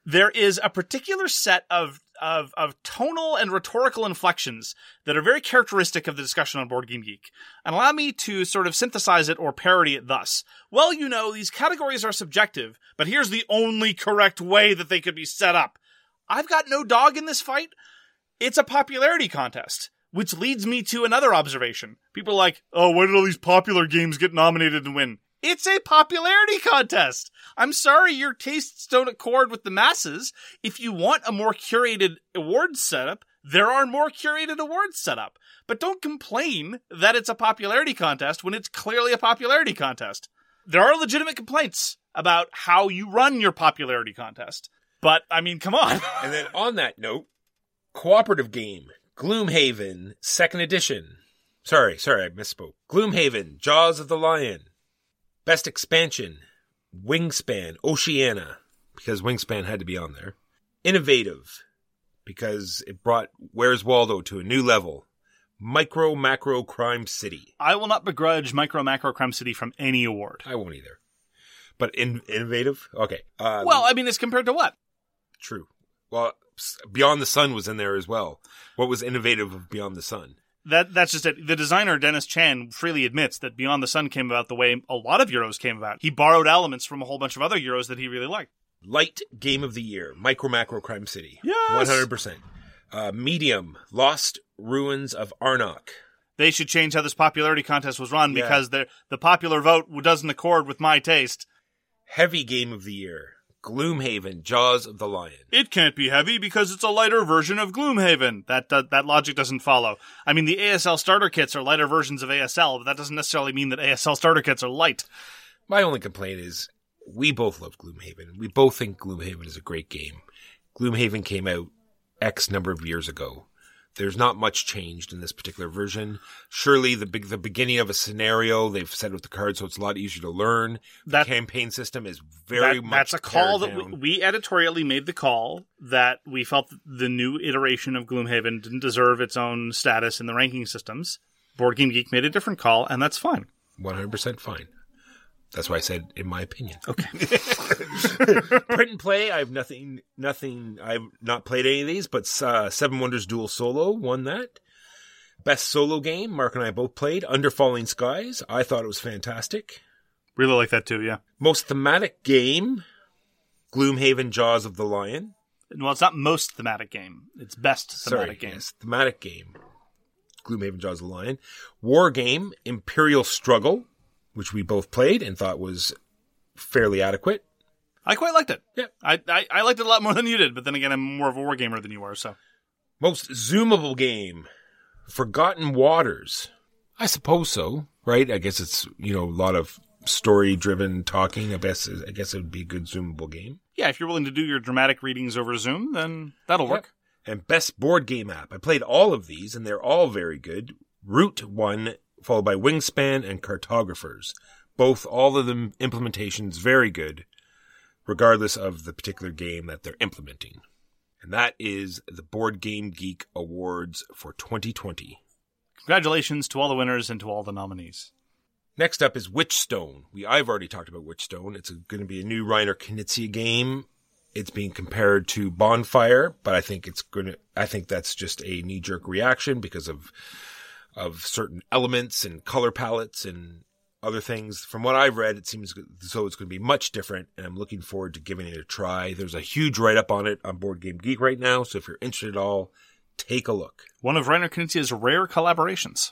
there is a particular set of of of tonal and rhetorical inflections that are very characteristic of the discussion on Board Game Geek. And allow me to sort of synthesize it or parody it thus. Well, you know, these categories are subjective, but here's the only correct way that they could be set up. I've got no dog in this fight. It's a popularity contest, which leads me to another observation. People are like, oh, why did all these popular games get nominated and win? It's a popularity contest. I'm sorry your tastes don't accord with the masses. If you want a more curated awards setup, there are more curated awards set up. But don't complain that it's a popularity contest when it's clearly a popularity contest. There are legitimate complaints about how you run your popularity contest. But, I mean, come on. And then on that note, cooperative game, Gloomhaven, second edition. Sorry, sorry, I misspoke. Gloomhaven, Jaws of the Lion. Best expansion, Wingspan, Oceania, because Wingspan had to be on there. Innovative, because it brought Where's Waldo to a new level. Micro Macro Crime City. I will not begrudge Micro Macro Crime City from any award. I won't either. But in, innovative? Okay. Uh, Well, I mean, it's compared to what? True. Well, Beyond the Sun was in there as well. What was innovative of Beyond the Sun? That that's just it. The designer Dennis Chan freely admits that Beyond the Sun came about the way a lot of Euros came about. He borrowed elements from a whole bunch of other Euros that he really liked. Light Game of the Year, Micro Macro Crime City. Yes! 100%. Uh, medium, Lost Ruins of Arnak. They should change how this popularity contest was run Yeah. because the the popular vote doesn't accord with my taste. Heavy Game of the Year, Gloomhaven, Jaws of the Lion. It can't be heavy because it's a lighter version of Gloomhaven. That that, that logic doesn't follow. I mean, the ASL starter kits are lighter versions of ASL, but that doesn't necessarily mean that ASL starter kits are light. My only complaint is we both love Gloomhaven. We both think Gloomhaven is a great game. Gloomhaven came out X number of years ago. There's not much changed in this particular version. Surely the big, the beginning of a scenario they've set with the cards, so it's a lot easier to learn. That- the campaign system is very That- much that's a call that we, we editorially made the call that we felt the new iteration of Gloomhaven didn't deserve its own status in the ranking systems. Board Game Geek made a different call, and that's fine. 100% fine. That's why I said, in my opinion. Okay. Print and play. I have nothing. Nothing. I've not played any of these, but uh, Seven Wonders Duel Solo won that. Best solo game. Mark and I both played Under Falling Skies. I thought it was fantastic. Really like that too, yeah. Most thematic game. Gloomhaven Jaws of the Lion. Well, it's not most thematic game; it's best thematic Sorry, game. yes, thematic game. Gloomhaven Jaws of the Lion. War game Imperial Struggle, which we both played and thought was fairly adequate. I quite liked it. Yeah. I, I I liked it a lot more than you did, but then again, I'm more of a war gamer than you are, so Most zoomable game, Forgotten Waters. I suppose so. right? I guess it's you know a lot of story driven talking. I guess I guess it would be a good zoomable game. Yeah, if you're willing to do your dramatic readings over Zoom, then that'll work. And best board game app. I played all of these, and they're all very good. Root one, followed by Wingspan and Cartographers. Both, all of them implementations very good, regardless of the particular game that they're implementing. And that is the Board Game Geek Awards for 2020. Congratulations to all the winners and to all the nominees. Next up is Witchstone. We I've already talked about Witchstone. It's going to be a new Reiner Knizia game. It's being compared to Bonfire, but I think it's going to. I think that's just a knee jerk reaction because of of certain elements and color palettes and other things. From what I've read, it seems so it's going to be much different, and I'm looking forward to giving it a try. There's a huge write up on it on Board Game Geek right now, so if you're interested at all, take a look. One of Reiner Knizia's rare collaborations.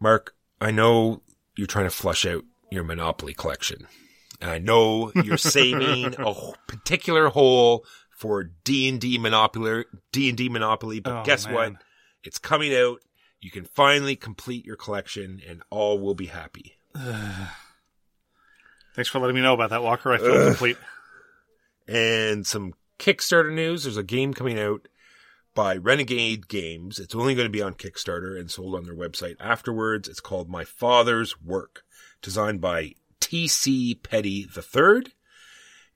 Mark, I know you're trying to flush out your Monopoly collection. And I know you're saving a particular hole for D&D Monopoly, D&D Monopoly, but Oh, guess man. what? It's coming out. You can finally complete your collection and all will be happy. Thanks for letting me know about that, Walker. I feel complete. And some Kickstarter news. There's a game coming out by Renegade Games. It's only going to be on Kickstarter and sold on their website afterwards. It's called My Father's Work, designed by T.C. Petty III.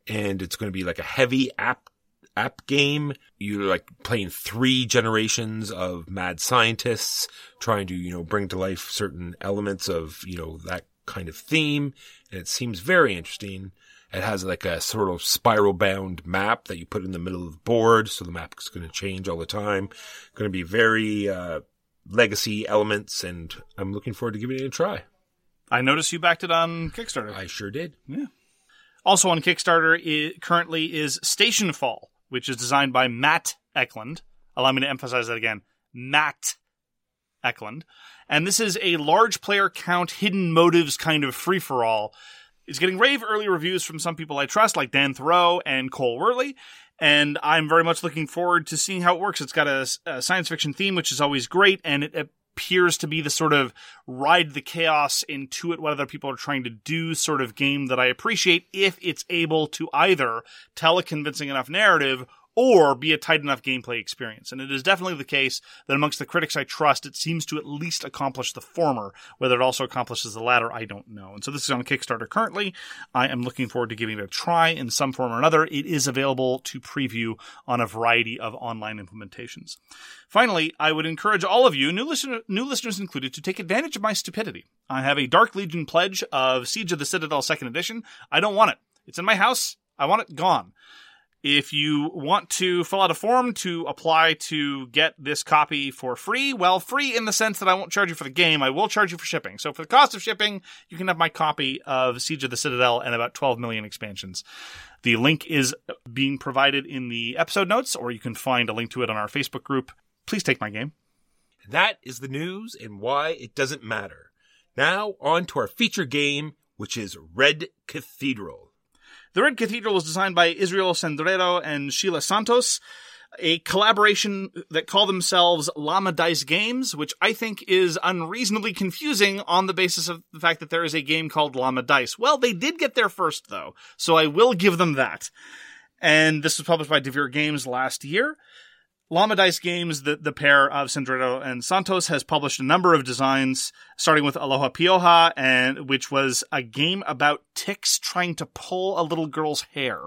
And it's going to be like a heavy app app game. You're like playing three generations of mad scientists trying to, you know, bring to life certain elements of, you know, that kind of theme. And it seems very interesting. It has like a sort of spiral bound map that you put in the middle of the board. So the map is going to change all the time. Going to be very, uh, legacy elements. And I'm looking forward to giving it a try. I noticed you backed it on Kickstarter. I sure did. Yeah. Also on Kickstarter currently is Stationfall, which is designed by Matt Eklund. Allow me to emphasize that again. Matt Eklund. And this is a large player count, hidden motives kind of free for all. It's getting rave early reviews from some people I trust, like Dan Thurot and Cole Wehrle. And I'm very much looking forward to seeing how it works. It's got a, a science fiction theme, which is always great, and it appears to be the sort of ride the chaos into it what other people are trying to do sort of game that I appreciate if it's able to either tell a convincing enough narrative or be a tight enough gameplay experience. And it is definitely the case that amongst the critics I trust, it seems to at least accomplish the former. Whether it also accomplishes the latter, I don't know. And so this is on Kickstarter currently. I am looking forward to giving it a try in some form or another. It is available to preview on a variety of online implementations. Finally, I would encourage all of you, new, listener, new listeners included, to take advantage of my stupidity. I have a Dark Legion pledge of Siege of the Citadel Second Edition. I don't want it. It's in my house. I want it gone. If you want to fill out a form to apply to get this copy for free, well, free in the sense that I won't charge you for the game, I will charge you for shipping. So for the cost of shipping, you can have my copy of Siege of the Citadel and about 12 million expansions. The link is being provided in the episode notes, or you can find a link to it on our Facebook group. Please take my game. That is the news and why it doesn't matter. Now, on to our feature game, which is Red Cathedral. The Red Cathedral was designed by Israel Cendrero and Sheila Santos, a collaboration that call themselves Llama Dice Games, which I think is unreasonably confusing on the basis of the fact that there is a game called Llama Dice. Well, they did get there first, though, so I will give them that. And this was published by Devir Games last year. Llama Dice Games, the, the pair of Cendrero and Santos, has published a number of designs, starting with Aloha Pioja, and which was a game about ticks trying to pull a little girl's hair.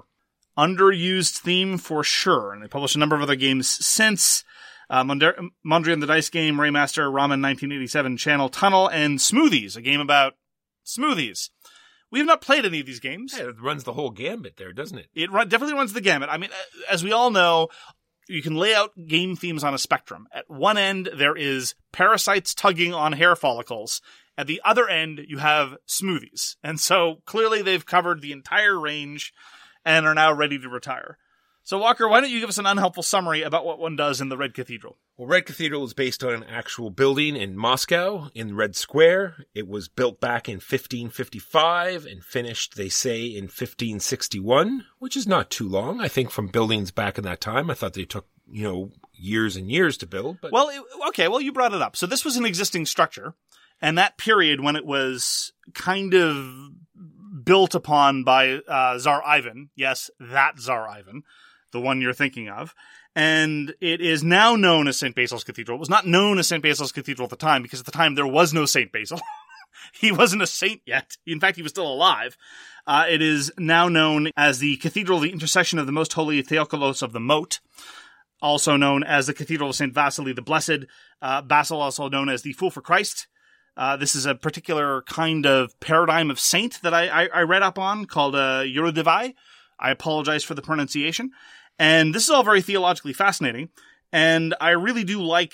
Underused theme for sure, and they published a number of other games since. Uh, Mondrian the Dice Game, Raymaster, Ramen 1987, Channel Tunnel, and Smoothies, a game about smoothies. We have not played any of these games Yeah, it runs the whole gambit there, doesn't it? it run, definitely runs the gamut. I mean, uh, as we all know, you can lay out game themes on a spectrum. At one end, there is parasites tugging on hair follicles. At the other end, you have smoothies. And so clearly they've covered the entire range and are now ready to retire. So Walker, why don't you give us an unhelpful summary about what one does in the Red Cathedral? Well, Red Cathedral is based on an actual building in Moscow in Red Square. It was built back in 1555 and finished, they say, in 1561, which is not too long. I think from buildings back in that time, I thought they took, you know, years and years to build, but Well, it, okay, well, you brought it up. So this was an existing structure, and that period when it was kind of built upon by uh, Tsar Ivan. Yes, that Tsar Ivan, the one you're thinking of. And it is now known as St. Basil's Cathedral. It was not known as St. Basil's Cathedral at the time because at the time there was no St. Basil. he wasn't a saint yet. In fact, he was still alive. Uh, it is now known as the Cathedral of the Intercession of the Most Holy Theotokos of the Moat, also known as the Cathedral of St. Vasily the Blessed. Uh, Basil, also known as the Fool for Christ. Uh, this is a particular kind of paradigm of saint that I, I, I read up on called uh, yurodivy. I apologize for the pronunciation. And this is all very theologically fascinating. And I really do like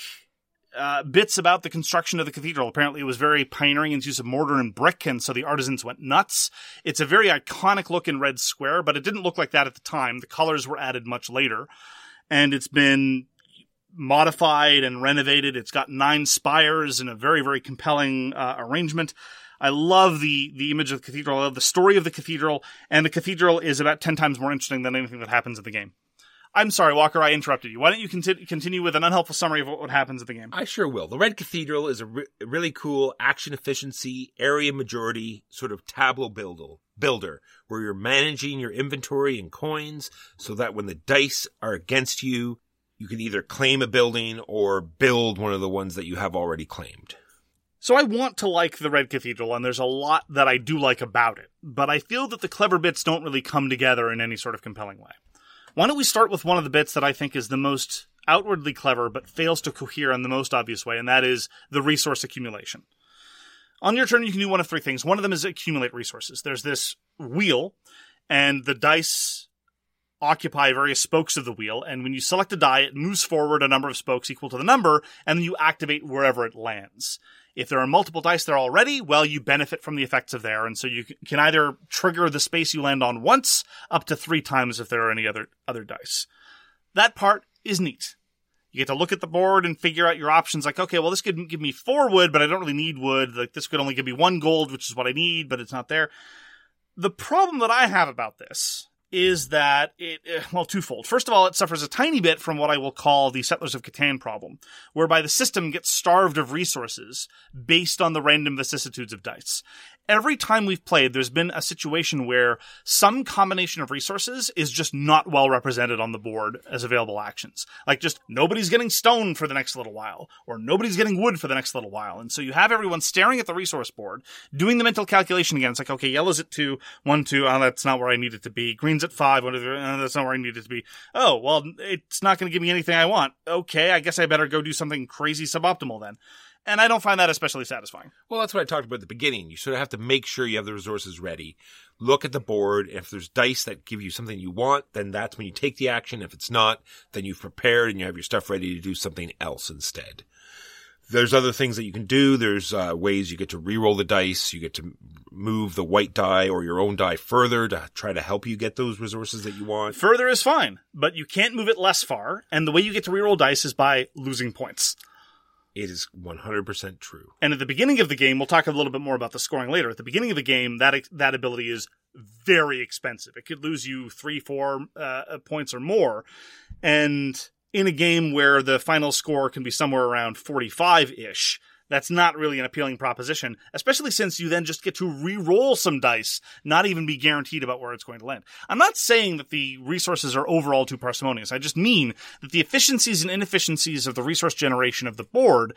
uh, bits about the construction of the cathedral. Apparently, it was very pioneering in its use of mortar and brick, and so the artisans went nuts. It's a very iconic looking red square, but it didn't look like that at the time. The colors were added much later, and it's been modified and renovated. It's got nine spires and a very, very compelling uh, arrangement. I love the the image of the cathedral. I love the story of the cathedral, and the cathedral is about ten times more interesting than anything that happens in the game. I'm sorry, Walker, I interrupted you. Why don't you conti- continue with an unhelpful summary of what, what happens in the game? I sure will. The Red Cathedral is a re- really cool action efficiency, area majority sort of tableau builder, builder where you're managing your inventory and coins so that when the dice are against you, you can either claim a building or build one of the ones that you have already claimed. So I want to like the Red Cathedral, and there's a lot that I do like about it, but I feel that the clever bits don't really come together in any sort of compelling way. Why don't we start with one of the bits that I think is the most outwardly clever but fails to cohere in the most obvious way, and that is the resource accumulation. On your turn, you can do one of three things. One of them is accumulate resources. There's this wheel, and the dice occupy various spokes of the wheel, and when you select a die, it moves forward a number of spokes equal to the number, and then you activate wherever it lands. If there are multiple dice there already, well, you benefit from the effects of there, and so you can either trigger the space you land on once, up to three times if there are any other other dice. That part is neat. You get to look at the board and figure out your options. Like, okay, well, this could give me four wood, but I don't really need wood. Like, this could only give me one gold, which is what I need, but it's not there. The problem that I have about this is that it, eh, well, twofold. First of all, it suffers a tiny bit from what I will call the Settlers of Catan problem, whereby the system gets starved of resources based on the random vicissitudes of dice. Every time we've played, there's been a situation where some combination of resources is just not well represented on the board as available actions. Like just nobody's getting stone for the next little while, or nobody's getting wood for the next little while. And so you have everyone staring at the resource board, doing the mental calculation again. It's like, okay, yellow's at two, one, two, oh, that's not where I need it to be. Green's at five, one, two, oh, that's not where I need it to be. Oh, well, it's not going to give me anything I want. Okay, I guess I better go do something crazy suboptimal then. And I don't find that especially satisfying. Well, that's what I talked about at the beginning. You sort of have to make sure you have the resources ready. Look at the board. If there's dice that give you something you want, then that's when you take the action. If it's not, then you've prepared and you have your stuff ready to do something else instead. There's other things that you can do. There's uh, ways you get to re-roll the dice. You get to move the white die or your own die further to try to help you get those resources that you want. Further is fine, but you can't move it less far. And the way you get to reroll dice is by losing points. It is 100% true. And at the beginning of the game, we'll talk a little bit more about the scoring later. At the beginning of the game, that that ability is very expensive. It could lose you three, four uh, points or more. And in a game where the final score can be somewhere around 45 ish, that's not really an appealing proposition, especially since you then just get to re-roll some dice, not even be guaranteed about where it's going to land. I'm not saying that the resources are overall too parsimonious. I just mean that the efficiencies and inefficiencies of the resource generation of the board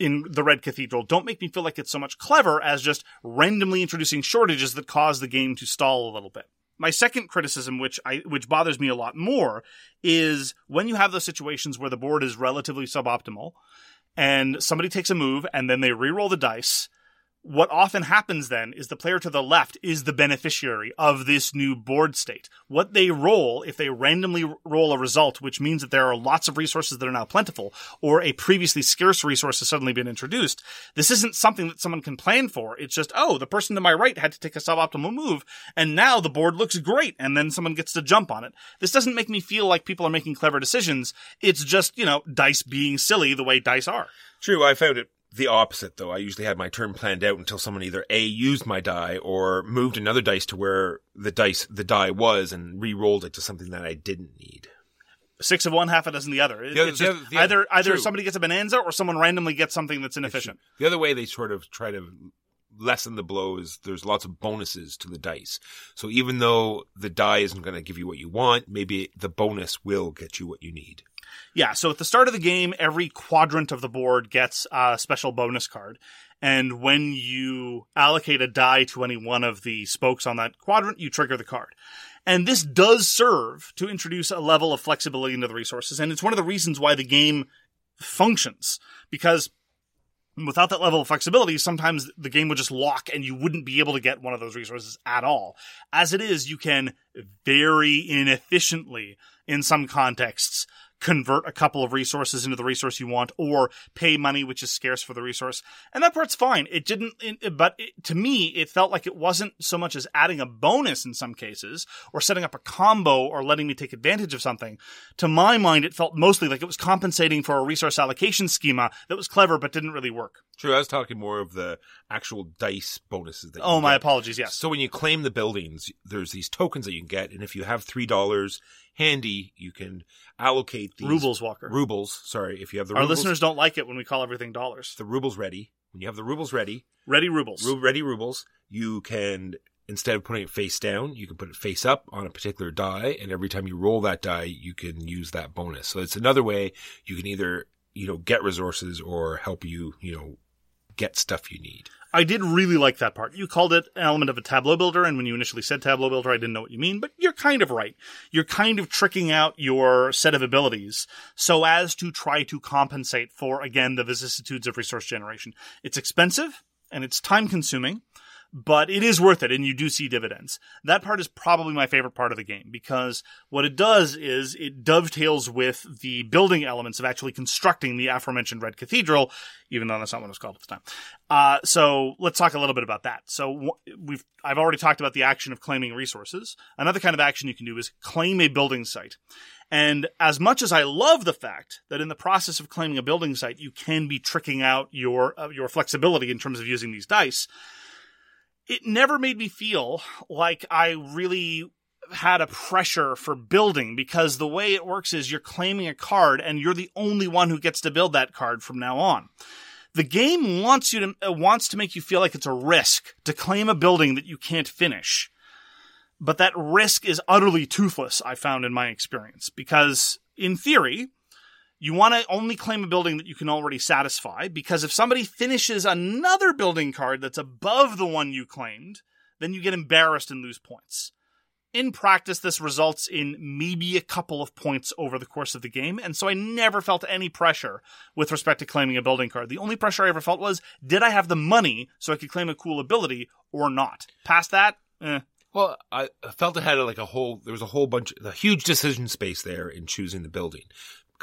in the Red Cathedral don't make me feel like it's so much clever as just randomly introducing shortages that cause the game to stall a little bit. My second criticism, which I which bothers me a lot more, is when you have those situations where the board is relatively suboptimal and somebody takes a move and then they re-roll the dice what often happens then is the player to the left is the beneficiary of this new board state. What they roll, if they randomly roll a result, which means that there are lots of resources that are now plentiful, or a previously scarce resource has suddenly been introduced, this isn't something that someone can plan for. It's just, oh, the person to my right had to take a suboptimal move, and now the board looks great, and then someone gets to jump on it. This doesn't make me feel like people are making clever decisions. It's just, you know, dice being silly the way dice are. True, I found it the opposite though. I usually had my turn planned out until someone either A used my die or moved another dice to where the dice the die was and re-rolled it to something that I didn't need. six of one, half a dozen the other. It- The other- it's the other- the other- either either true. somebody gets a bonanza or someone randomly gets something that's inefficient. The other way they sort of try to lessen the blow is there's lots of bonuses to the dice. So even though the die isn't going to give you what you want, maybe the bonus will get you what you need. Yeah, so at the start of the game, every quadrant of the board gets a special bonus card. And when you allocate a die to any one of the spokes on that quadrant, you trigger the card. And this does serve to introduce a level of flexibility into the resources. And it's one of the reasons why the game functions. Because without that level of flexibility, sometimes the game would just lock and you wouldn't be able to get one of those resources at all. As it is, you can very inefficiently, in some contexts, convert a couple of resources into the resource you want or pay money which is scarce for the resource. And that part's fine. It didn't it, but it, to me it felt like it wasn't so much as adding a bonus in some cases or setting up a combo or letting me take advantage of something. To my mind it felt mostly like it was compensating for a resource allocation schema that was clever but didn't really work True, I was talking more of the actual dice bonuses. That oh my get. apologies yes So when you claim the buildings, there's these tokens that you can get, and if you have three dollars handy, you can allocate these rubles walker Rubles, sorry, if you have the our rubles, listeners don't like it when we call everything dollars the rubles ready. When you have the rubles ready, ready rubles ru- ready rubles, you can instead of putting it face down, you can put it face up on a particular die, and every time you roll that die, you can use that bonus. So it's another way you can either you know get resources or help you you know get stuff you need. I did really like that part. You called it an element of a tableau builder, and when you initially said tableau builder, I didn't know what you mean, but you're kind of right. You're kind of tricking out your set of abilities so as to try to compensate for, again, the vicissitudes of resource generation. It's expensive and it's time consuming, but it is worth it, and you do see dividends. That part is probably my favorite part of the game because what it does is it dovetails with the building elements of actually constructing the aforementioned Red Cathedral, even though that's not what it was called at the time. Uh, so let's talk a little bit about that. So we've I've already talked about the action of claiming resources. Another kind of action you can do is claim a building site. And as much as I love the fact that in the process of claiming a building site, you can be tricking out your uh, your flexibility in terms of using these dice, it never made me feel like I really had a pressure for building because the way it works is you're claiming a card and you're the only one who gets to build that card from now on. The game wants you to uh, wants to make you feel like it's a risk to claim a building that you can't finish. But that risk is utterly toothless, I found in my experience, because in theory, you want to only claim a building that you can already satisfy, because if somebody finishes another building card that's above the one you claimed, then you get embarrassed and lose points. In practice, this results in maybe a couple of points over the course of the game, and so I never felt any pressure with respect to claiming a building card. The only pressure I ever felt was, did I have the money so I could claim a cool ability or not? Past that, eh. Well, I felt it had like a whole, there was a whole bunch, a huge decision space there in choosing the building.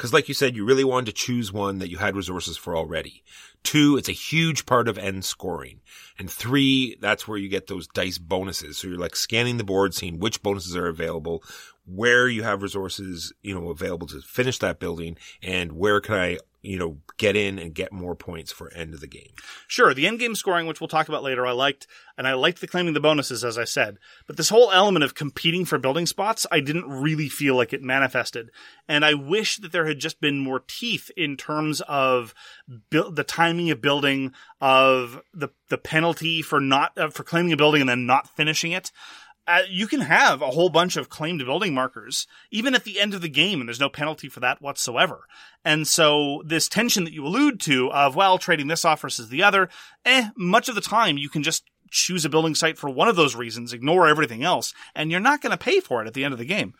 Because like you said, you really wanted to choose one that you had resources for already. Two, it's a huge part of end scoring. And three, that's where you get those dice bonuses. So you're like scanning the board, seeing which bonuses are available, where you have resources, you know, available to finish that building, and where can I, you know, get in and get more points for end of the game. Sure, the end game scoring, which we'll talk about later, I liked, and I liked the claiming the bonuses, as I said. But this whole element of competing for building spots, I didn't really feel like it manifested. And I wish that there had just been more teeth in terms of bu- the timing of building, of the the penalty for not uh, for claiming a building and then not finishing it. Uh, you can have a whole bunch of claimed building markers, even at the end of the game, and there's no penalty for that whatsoever. And so this tension that you allude to of, well, trading this off versus the other, eh, much of the time you can just choose a building site for one of those reasons, ignore everything else, and you're not going to pay for it at the end of the game.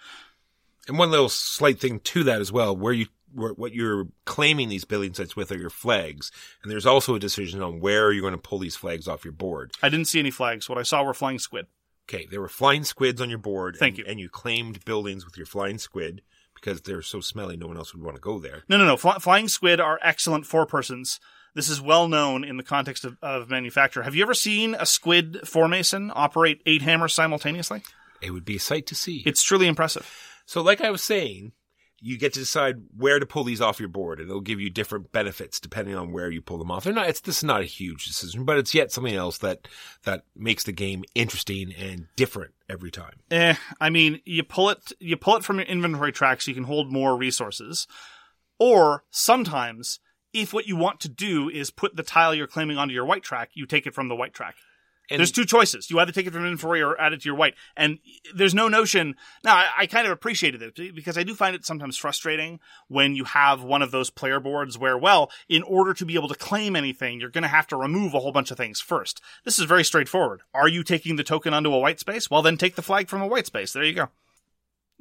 And one little slight thing to that as well, where you where, what you're claiming these building sites with are your flags, and there's also a decision on where you're going to pull these flags off your board. I didn't see any flags. What I saw were flying squid. Okay, there were flying squids on your board. Thank and, you. And you claimed buildings with your flying squid because they're so smelly, no one else would want to go there. No, no, no. Fly- flying squid are excellent four persons. This is well known in the context of, of manufacture. Have you ever seen a squid foremason operate eight hammers simultaneously? It would be a sight to see. It's truly impressive. So, like I was saying, you get to decide where to pull these off your board, and it'll give you different benefits depending on where you pull them off. They're not, it's this is not a huge decision, but it's yet something else that that makes the game interesting and different every time. Eh, I mean, you pull it you pull it from your inventory track so you can hold more resources. Or sometimes if what you want to do is put the tile you're claiming onto your white track, you take it from the white track. And there's two choices. You either take it from inventory or add it to your white. And there's no notion. Now, I, I kind of appreciated it because I do find it sometimes frustrating when you have one of those player boards where, well, in order to be able to claim anything, you're going to have to remove a whole bunch of things first. This is very straightforward. Are you taking the token onto a white space? Well, then take the flag from a white space. There you go.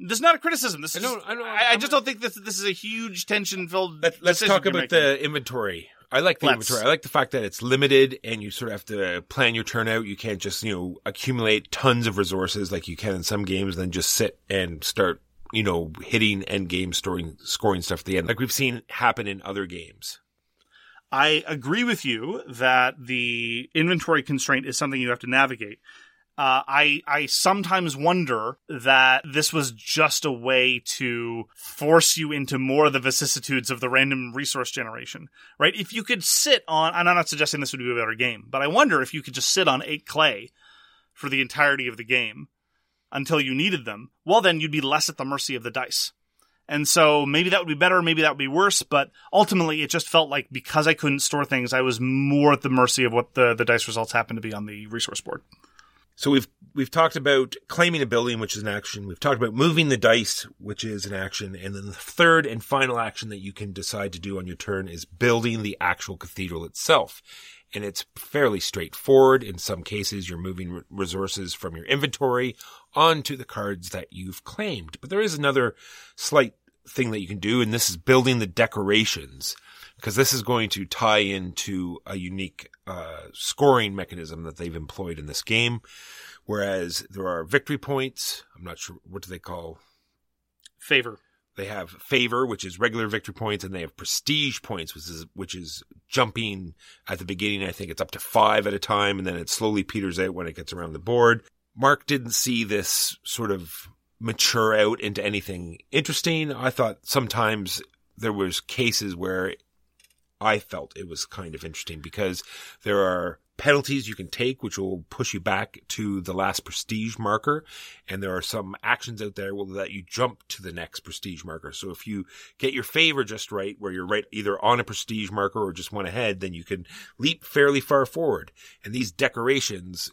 This is not a criticism. This is. I know- I know, I, I I'm- just don't think this this is a huge tension filled. Let, let's talk about the inventory. I like the Let's. inventory. I like the fact that it's limited and you sort of have to plan your turn out. You can't just, you know, accumulate tons of resources like you can in some games, then just sit and start, you know, hitting end game scoring, scoring stuff at the end, like we've seen happen in other games. I agree with you that the inventory constraint is something you have to navigate. Uh, I I sometimes wonder that this was just a way to force you into more of the vicissitudes of the random resource generation, right? If you could sit on, and I'm not suggesting this would be a better game, but I wonder if you could just sit on eight clay for the entirety of the game until you needed them. Well, then you'd be less at the mercy of the dice. And so maybe that would be better, maybe that would be worse, but ultimately it just felt like because I couldn't store things, I was more at the mercy of what the, the dice results happened to be on the resource board. So we've we've talked about claiming a building, which is an action. We've talked about moving the dice, which is an action, and then the third and final action that you can decide to do on your turn is building the actual cathedral itself. And it's fairly straightforward. In some cases, you're moving resources from your inventory onto the cards that you've claimed. But there is another slight thing that you can do, and this is building the decorations because this is going to tie into a unique uh, scoring mechanism that they've employed in this game. Whereas there are victory points. I'm not sure what do they call. Favor. They have favor, which is regular victory points, and they have prestige points, which is which is jumping at the beginning. I think it's up to five at a time, and then it slowly peters out when it gets around the board. Mark didn't see this sort of mature out into anything interesting. I thought sometimes there was cases where I felt it was kind of interesting because there are penalties you can take which will push you back to the last prestige marker. And there are some actions out there will let you jump to the next prestige marker. So if you get your favor just right where you're right either on a prestige marker or just one ahead then you can leap fairly far forward. And these decorations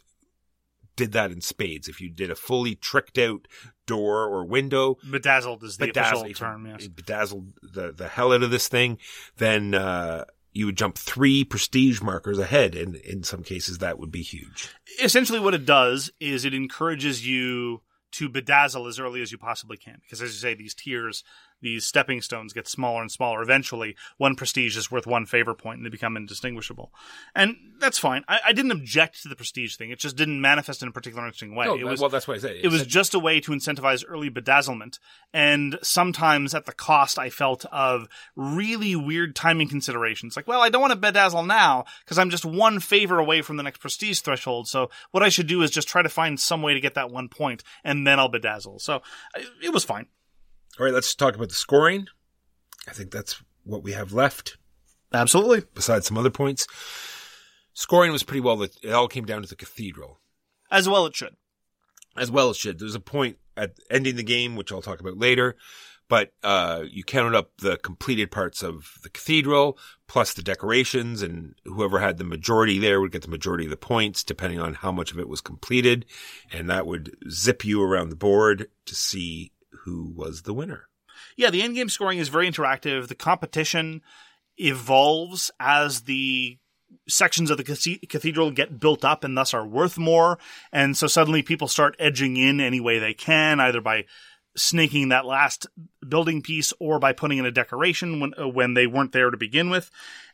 did that in spades. If you did a fully tricked out door or window Bedazzled is the bedazzled, official term, yes. bedazzled the, the hell out of this thing, then uh, you would jump three prestige markers ahead, and in some cases that would be huge. Essentially what it does is it encourages you to bedazzle as early as you possibly can. Because as you say, these tiers, these stepping stones get smaller and smaller. Eventually, one prestige is worth one favor point and they become indistinguishable. And that's fine. I, I didn't object to the prestige thing. It just didn't manifest in a particular interesting way. it was, well, that's what I said. it was just a way to incentivize early bedazzlement and sometimes at the cost i felt of really weird timing considerations like well i don't want to bedazzle now because i'm just one favor away from the next prestige threshold so what i should do is just try to find some way to get that one point and then i'll bedazzle so it was fine All right, let's talk about the scoring. I think that's what we have left, absolutely besides some other points. Scoring was pretty well. It all came down to the cathedral. as well it should as well as should. There's a point at ending the game, which I'll talk about later, but uh, you counted up the completed parts of the cathedral plus the decorations, and whoever had the majority there would get the majority of the points, depending on how much of it was completed, and that would zip you around the board to see who was the winner. yeah the end game scoring is very interactive the competition evolves as the sections of the cathedral get built up and thus are worth more. And so suddenly people start edging in any way they can, either by snaking that last building piece or by putting in a decoration when, uh, when they weren't there to begin with.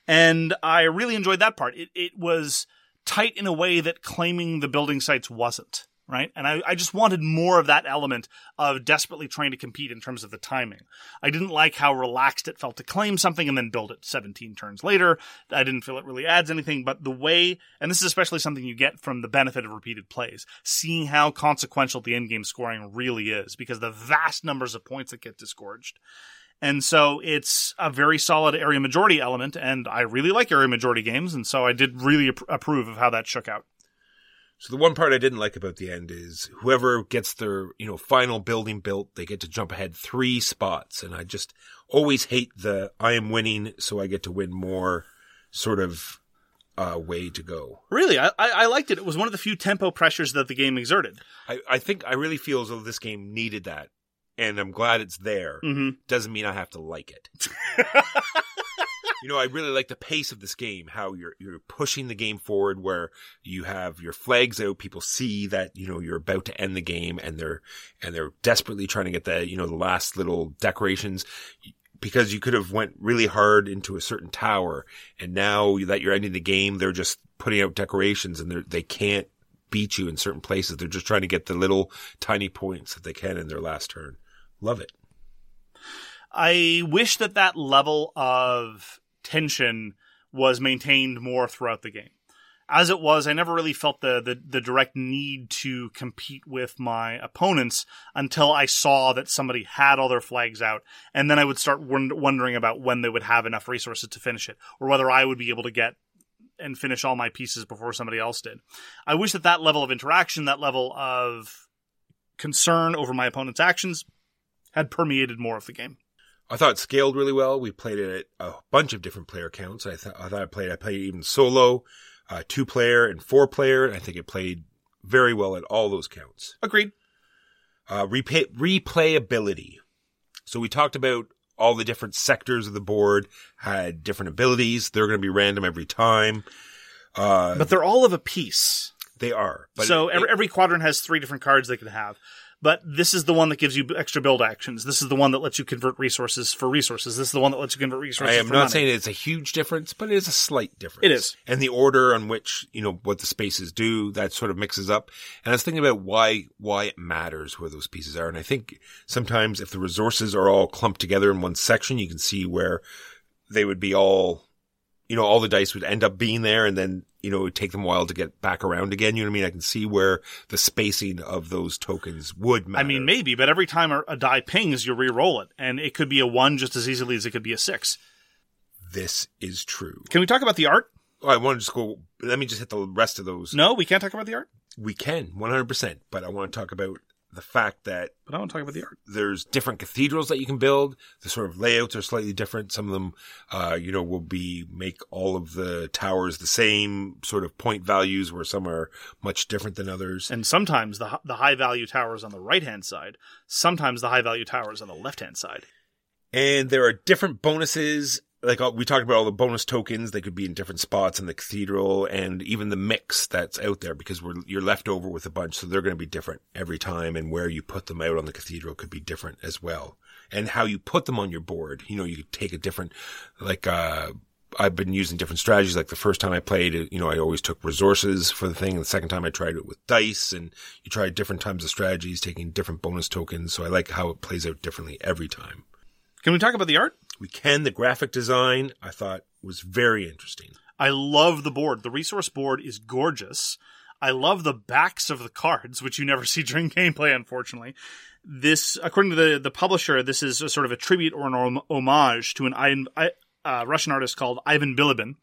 And I really enjoyed that part. It, it was tight in a way that claiming the building sites wasn't. Right. And I, I just wanted more of that element of desperately trying to compete in terms of the timing. I didn't like how relaxed it felt to claim something and then build it 17 turns later. I didn't feel it really adds anything, but the way, and this is especially something you get from the benefit of repeated plays, seeing how consequential the end game scoring really is because the vast numbers of points that get disgorged. And so it's a very solid area majority element, and I really like area majority games, and so I did really ap- approve of how that shook out. So the one part I didn't like about the end is whoever gets their, you know, final building built, they get to jump ahead three spots. And I just always hate the I am winning, so I get to win more sort of uh, way to go. Really, I, I liked it. It was one of the few tempo pressures that the game exerted. I, I think I really feel as though this game needed that. And I'm glad it's there. hmm Doesn't mean I have to like it. you know, I really like the pace of this game, how you're you're pushing the game forward where you have your flags out, people see that, you know, you're about to end the game and they're and they're desperately trying to get the, you know, the last little decorations because you could have went really hard into a certain tower and now that you're ending the game, they're just putting out decorations and they're, they can't beat you in certain places. They're just trying to get the little tiny points that they can in their last turn. Love it. I wish that that level of tension was maintained more throughout the game. As it was, I never really felt the, the, the direct need to compete with my opponents until I saw that somebody had all their flags out, and then I would start won- wondering about when they would have enough resources to finish it, or whether I would be able to get and finish all my pieces before somebody else did. I wish that that level of interaction, that level of concern over my opponent's actions, had permeated more of the game. I thought it scaled really well. We played it at a bunch of different player counts. I thought I thought I played I played even solo, uh, two player and four player. And I think it played very well at all those counts. Agreed. Uh, repay, replayability. So we talked about all the different sectors of the board had different abilities. They're going to be random every time. Uh, But they're all of a piece. they are. So it- every, every quadrant has three different cards they can have. But this is the one that gives you extra build actions. This is the one that lets you convert resources for resources. This is the one that lets you convert resources I am not money. saying it's a huge difference, but it is a slight difference. It is. And the order on which, you know, what the spaces do, that sort of mixes up. And I was thinking about why, why it matters where those pieces are. And I think sometimes if the resources are all clumped together in one section, you can see where they would be all, you know, all the dice would end up being there and then, you know, it would take them a while to get back around again. You know what I mean? I can see where the spacing of those tokens would matter. I mean, maybe, but every time a, die pings, you re-roll it, and it could be a one just as easily as it could be a six. this is true. Can we talk about the art? Oh, I want to just go, let me just hit the rest of those. No, we can't talk about the art. We can, 100%. But I want to talk about the fact that But I want to talk about the art. there's different cathedrals that you can build. The sort of layouts are slightly different. Some of them, uh, you know, will be make all of the towers the same sort of point values where some are much different than others. And sometimes the the high value towers on the right hand side. Sometimes the high value towers on the left hand side. And there are different bonuses. Like uh, we talked about all the bonus tokens, they could be in different spots in the cathedral and even the mix that's out there because we're, you're left over with a bunch. So they're going to be different every time and where you put them out on the cathedral could be different as well. And how you put them on your board, you know, you could take a different, like, uh, I've been using different strategies. Like the first time I played it, you know, I always took resources for the thing. And the second time I tried it with dice and you try different times of strategies, taking different bonus tokens. So I like how it plays out differently every time Can we talk about the art? We can. The graphic design I thought was very interesting. I love the board. The resource board is gorgeous. I love the backs of the cards, which you never see during gameplay, unfortunately. This, according to the, the publisher, this is a sort of a tribute or an homage to an uh, Russian artist called Ivan Bilibin,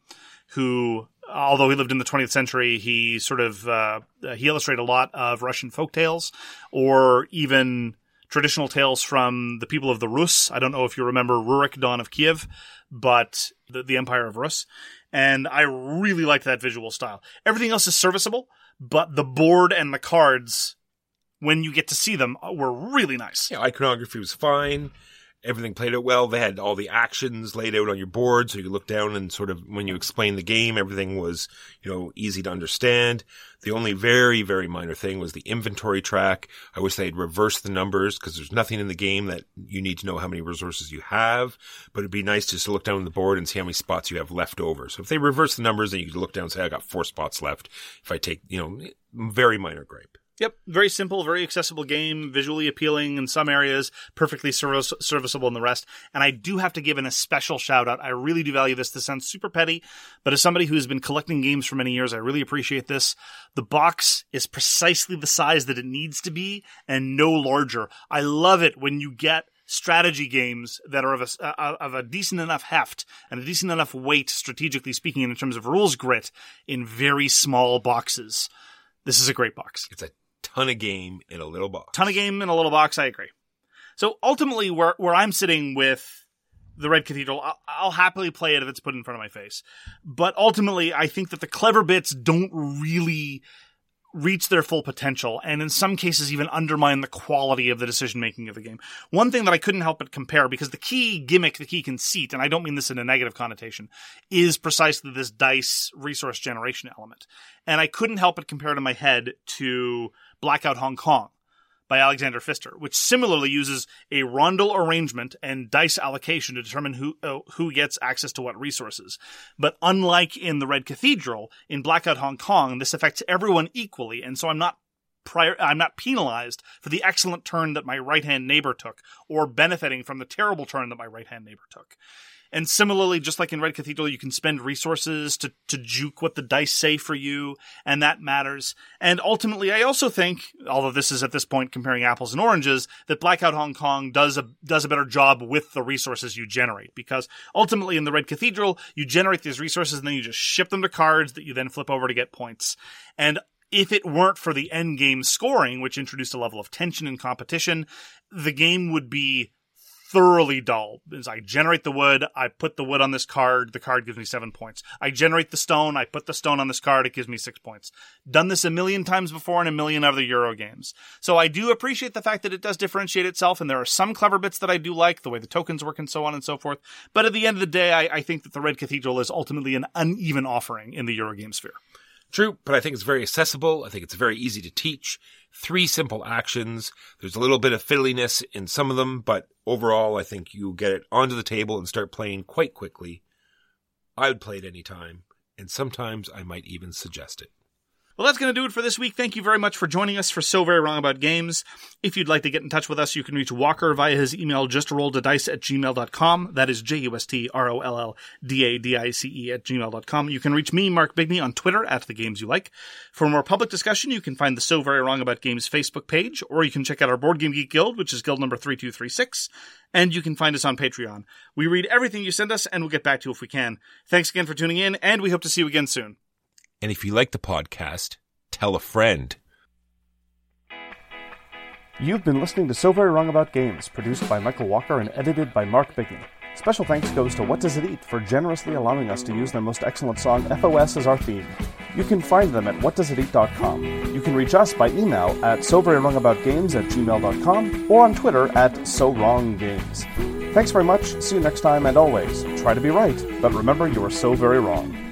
who, although he lived in the 20th century, he sort of uh, he illustrated a lot of Russian folk tales, or even traditional tales from the people of the Rus. I don't know if you remember Rurik, Dawn of Kiev, but the, the Empire of Rus. And I really liked that visual style. Everything else is serviceable, but the board and the cards, when you get to see them, were really nice. Yeah, iconography was fine. Everything played out well. They had all the actions laid out on your board, so you look down and sort of when you explain the game, everything was you know easy to understand. The only very very minor thing was the inventory track. I wish they'd reverse the numbers because there's nothing in the game that you need to know how many resources you have. But it'd be nice just to look down on the board and see how many spots you have left over. So if they reverse the numbers, then you could look down and say I got four spots left. If I take you know very minor gripe. Yep, very simple, very accessible game, visually appealing in some areas, perfectly service- serviceable in the rest. And I do have to give an a special shout out. I really do value this. This sounds super petty, but as somebody who's been collecting games for many years, I really appreciate this. The box is precisely the size that it needs to be and no larger. I love it when you get strategy games that are of a, uh, of a decent enough heft and a decent enough weight, strategically speaking, in terms of rules grit, in very small boxes. This is a great box. It's a ton of game in a little box. Ton of game in a little box. I agree. So ultimately, where where I'm sitting with the Red Cathedral, I'll, I'll happily play it if it's put in front of my face. But ultimately, I think that the clever bits don't really reach their full potential and in some cases even undermine the quality of the decision making of the game. One thing that I couldn't help but compare because the key gimmick, the key conceit, and I don't mean this in a negative connotation, is precisely this dice resource generation element. And I couldn't help but compare it in my head to Blackout Hong Kong by Alexander Pfister, which similarly uses a rondel arrangement and dice allocation to determine who uh, who gets access to what resources. But unlike in the Red Cathedral, in Blackout Hong Kong, this affects everyone equally, and so I'm not prior I'm not penalized for the excellent turn that my right-hand neighbor took or benefiting from the terrible turn that my right-hand neighbor took. And similarly, just like in Red Cathedral, you can spend resources to, to juke what the dice say for you, and that matters. And ultimately, I also think, although this is at this point comparing apples and oranges, that Blackout Hong Kong does a, does a better job with the resources you generate. Because ultimately, in the Red Cathedral, you generate these resources and then you just ship them to cards that you then flip over to get points. And if it weren't for the end game scoring, which introduced a level of tension and competition, the game would be thoroughly dull. As I generate the wood, I put the wood on this card, the card gives me seven points. I generate the stone, I put the stone on this card, it gives me six points. Done this a million times before in a million other Euro games. So I do appreciate the fact that it does differentiate itself, and there are some clever bits that I do like, the way the tokens work and so on and so forth. But at the end of the day, I, I think that the Red Cathedral is ultimately an uneven offering in the euro Eurogame sphere. True, but I think it's very accessible. I think it's very easy to teach. Three simple actions. There's a little bit of fiddliness in some of them, but overall, I think you get it onto the table and start playing quite quickly. I would play it anytime, and sometimes I might even suggest it. Well, that's going to do it for this week. Thank you very much for joining us for So Very Wrong About Games. If you'd like to get in touch with us, you can reach Walker via his email, justrolledadice at gmail.com. That is J-U-S-T-R-O-L-L-D-A-D-I-C-E at gmail.com. You can reach me, Mark Bigney, on Twitter at The Games You Like. For more public discussion, you can find the So Very Wrong About Games Facebook page, or you can check out our Board Game Geek Guild, which is guild number 3236, and you can find us on Patreon. We read everything you send us, and we'll get back to you if we can. Thanks again for tuning in, and we hope to see you again soon. And if you like the podcast, tell a friend. You've been listening to So Very Wrong About Games, produced by Michael Walker and edited by Mark Bigney. Special thanks goes to What Does It Eat for generously allowing us to use their most excellent song, FOS, as our theme. You can find them at whatdoesiteat.com. You can reach us by email at soverywrongaboutgames at gmail.com or on Twitter at SoWrongGames. Thanks very much, see you next time, and always, try to be right, but remember you are so very wrong.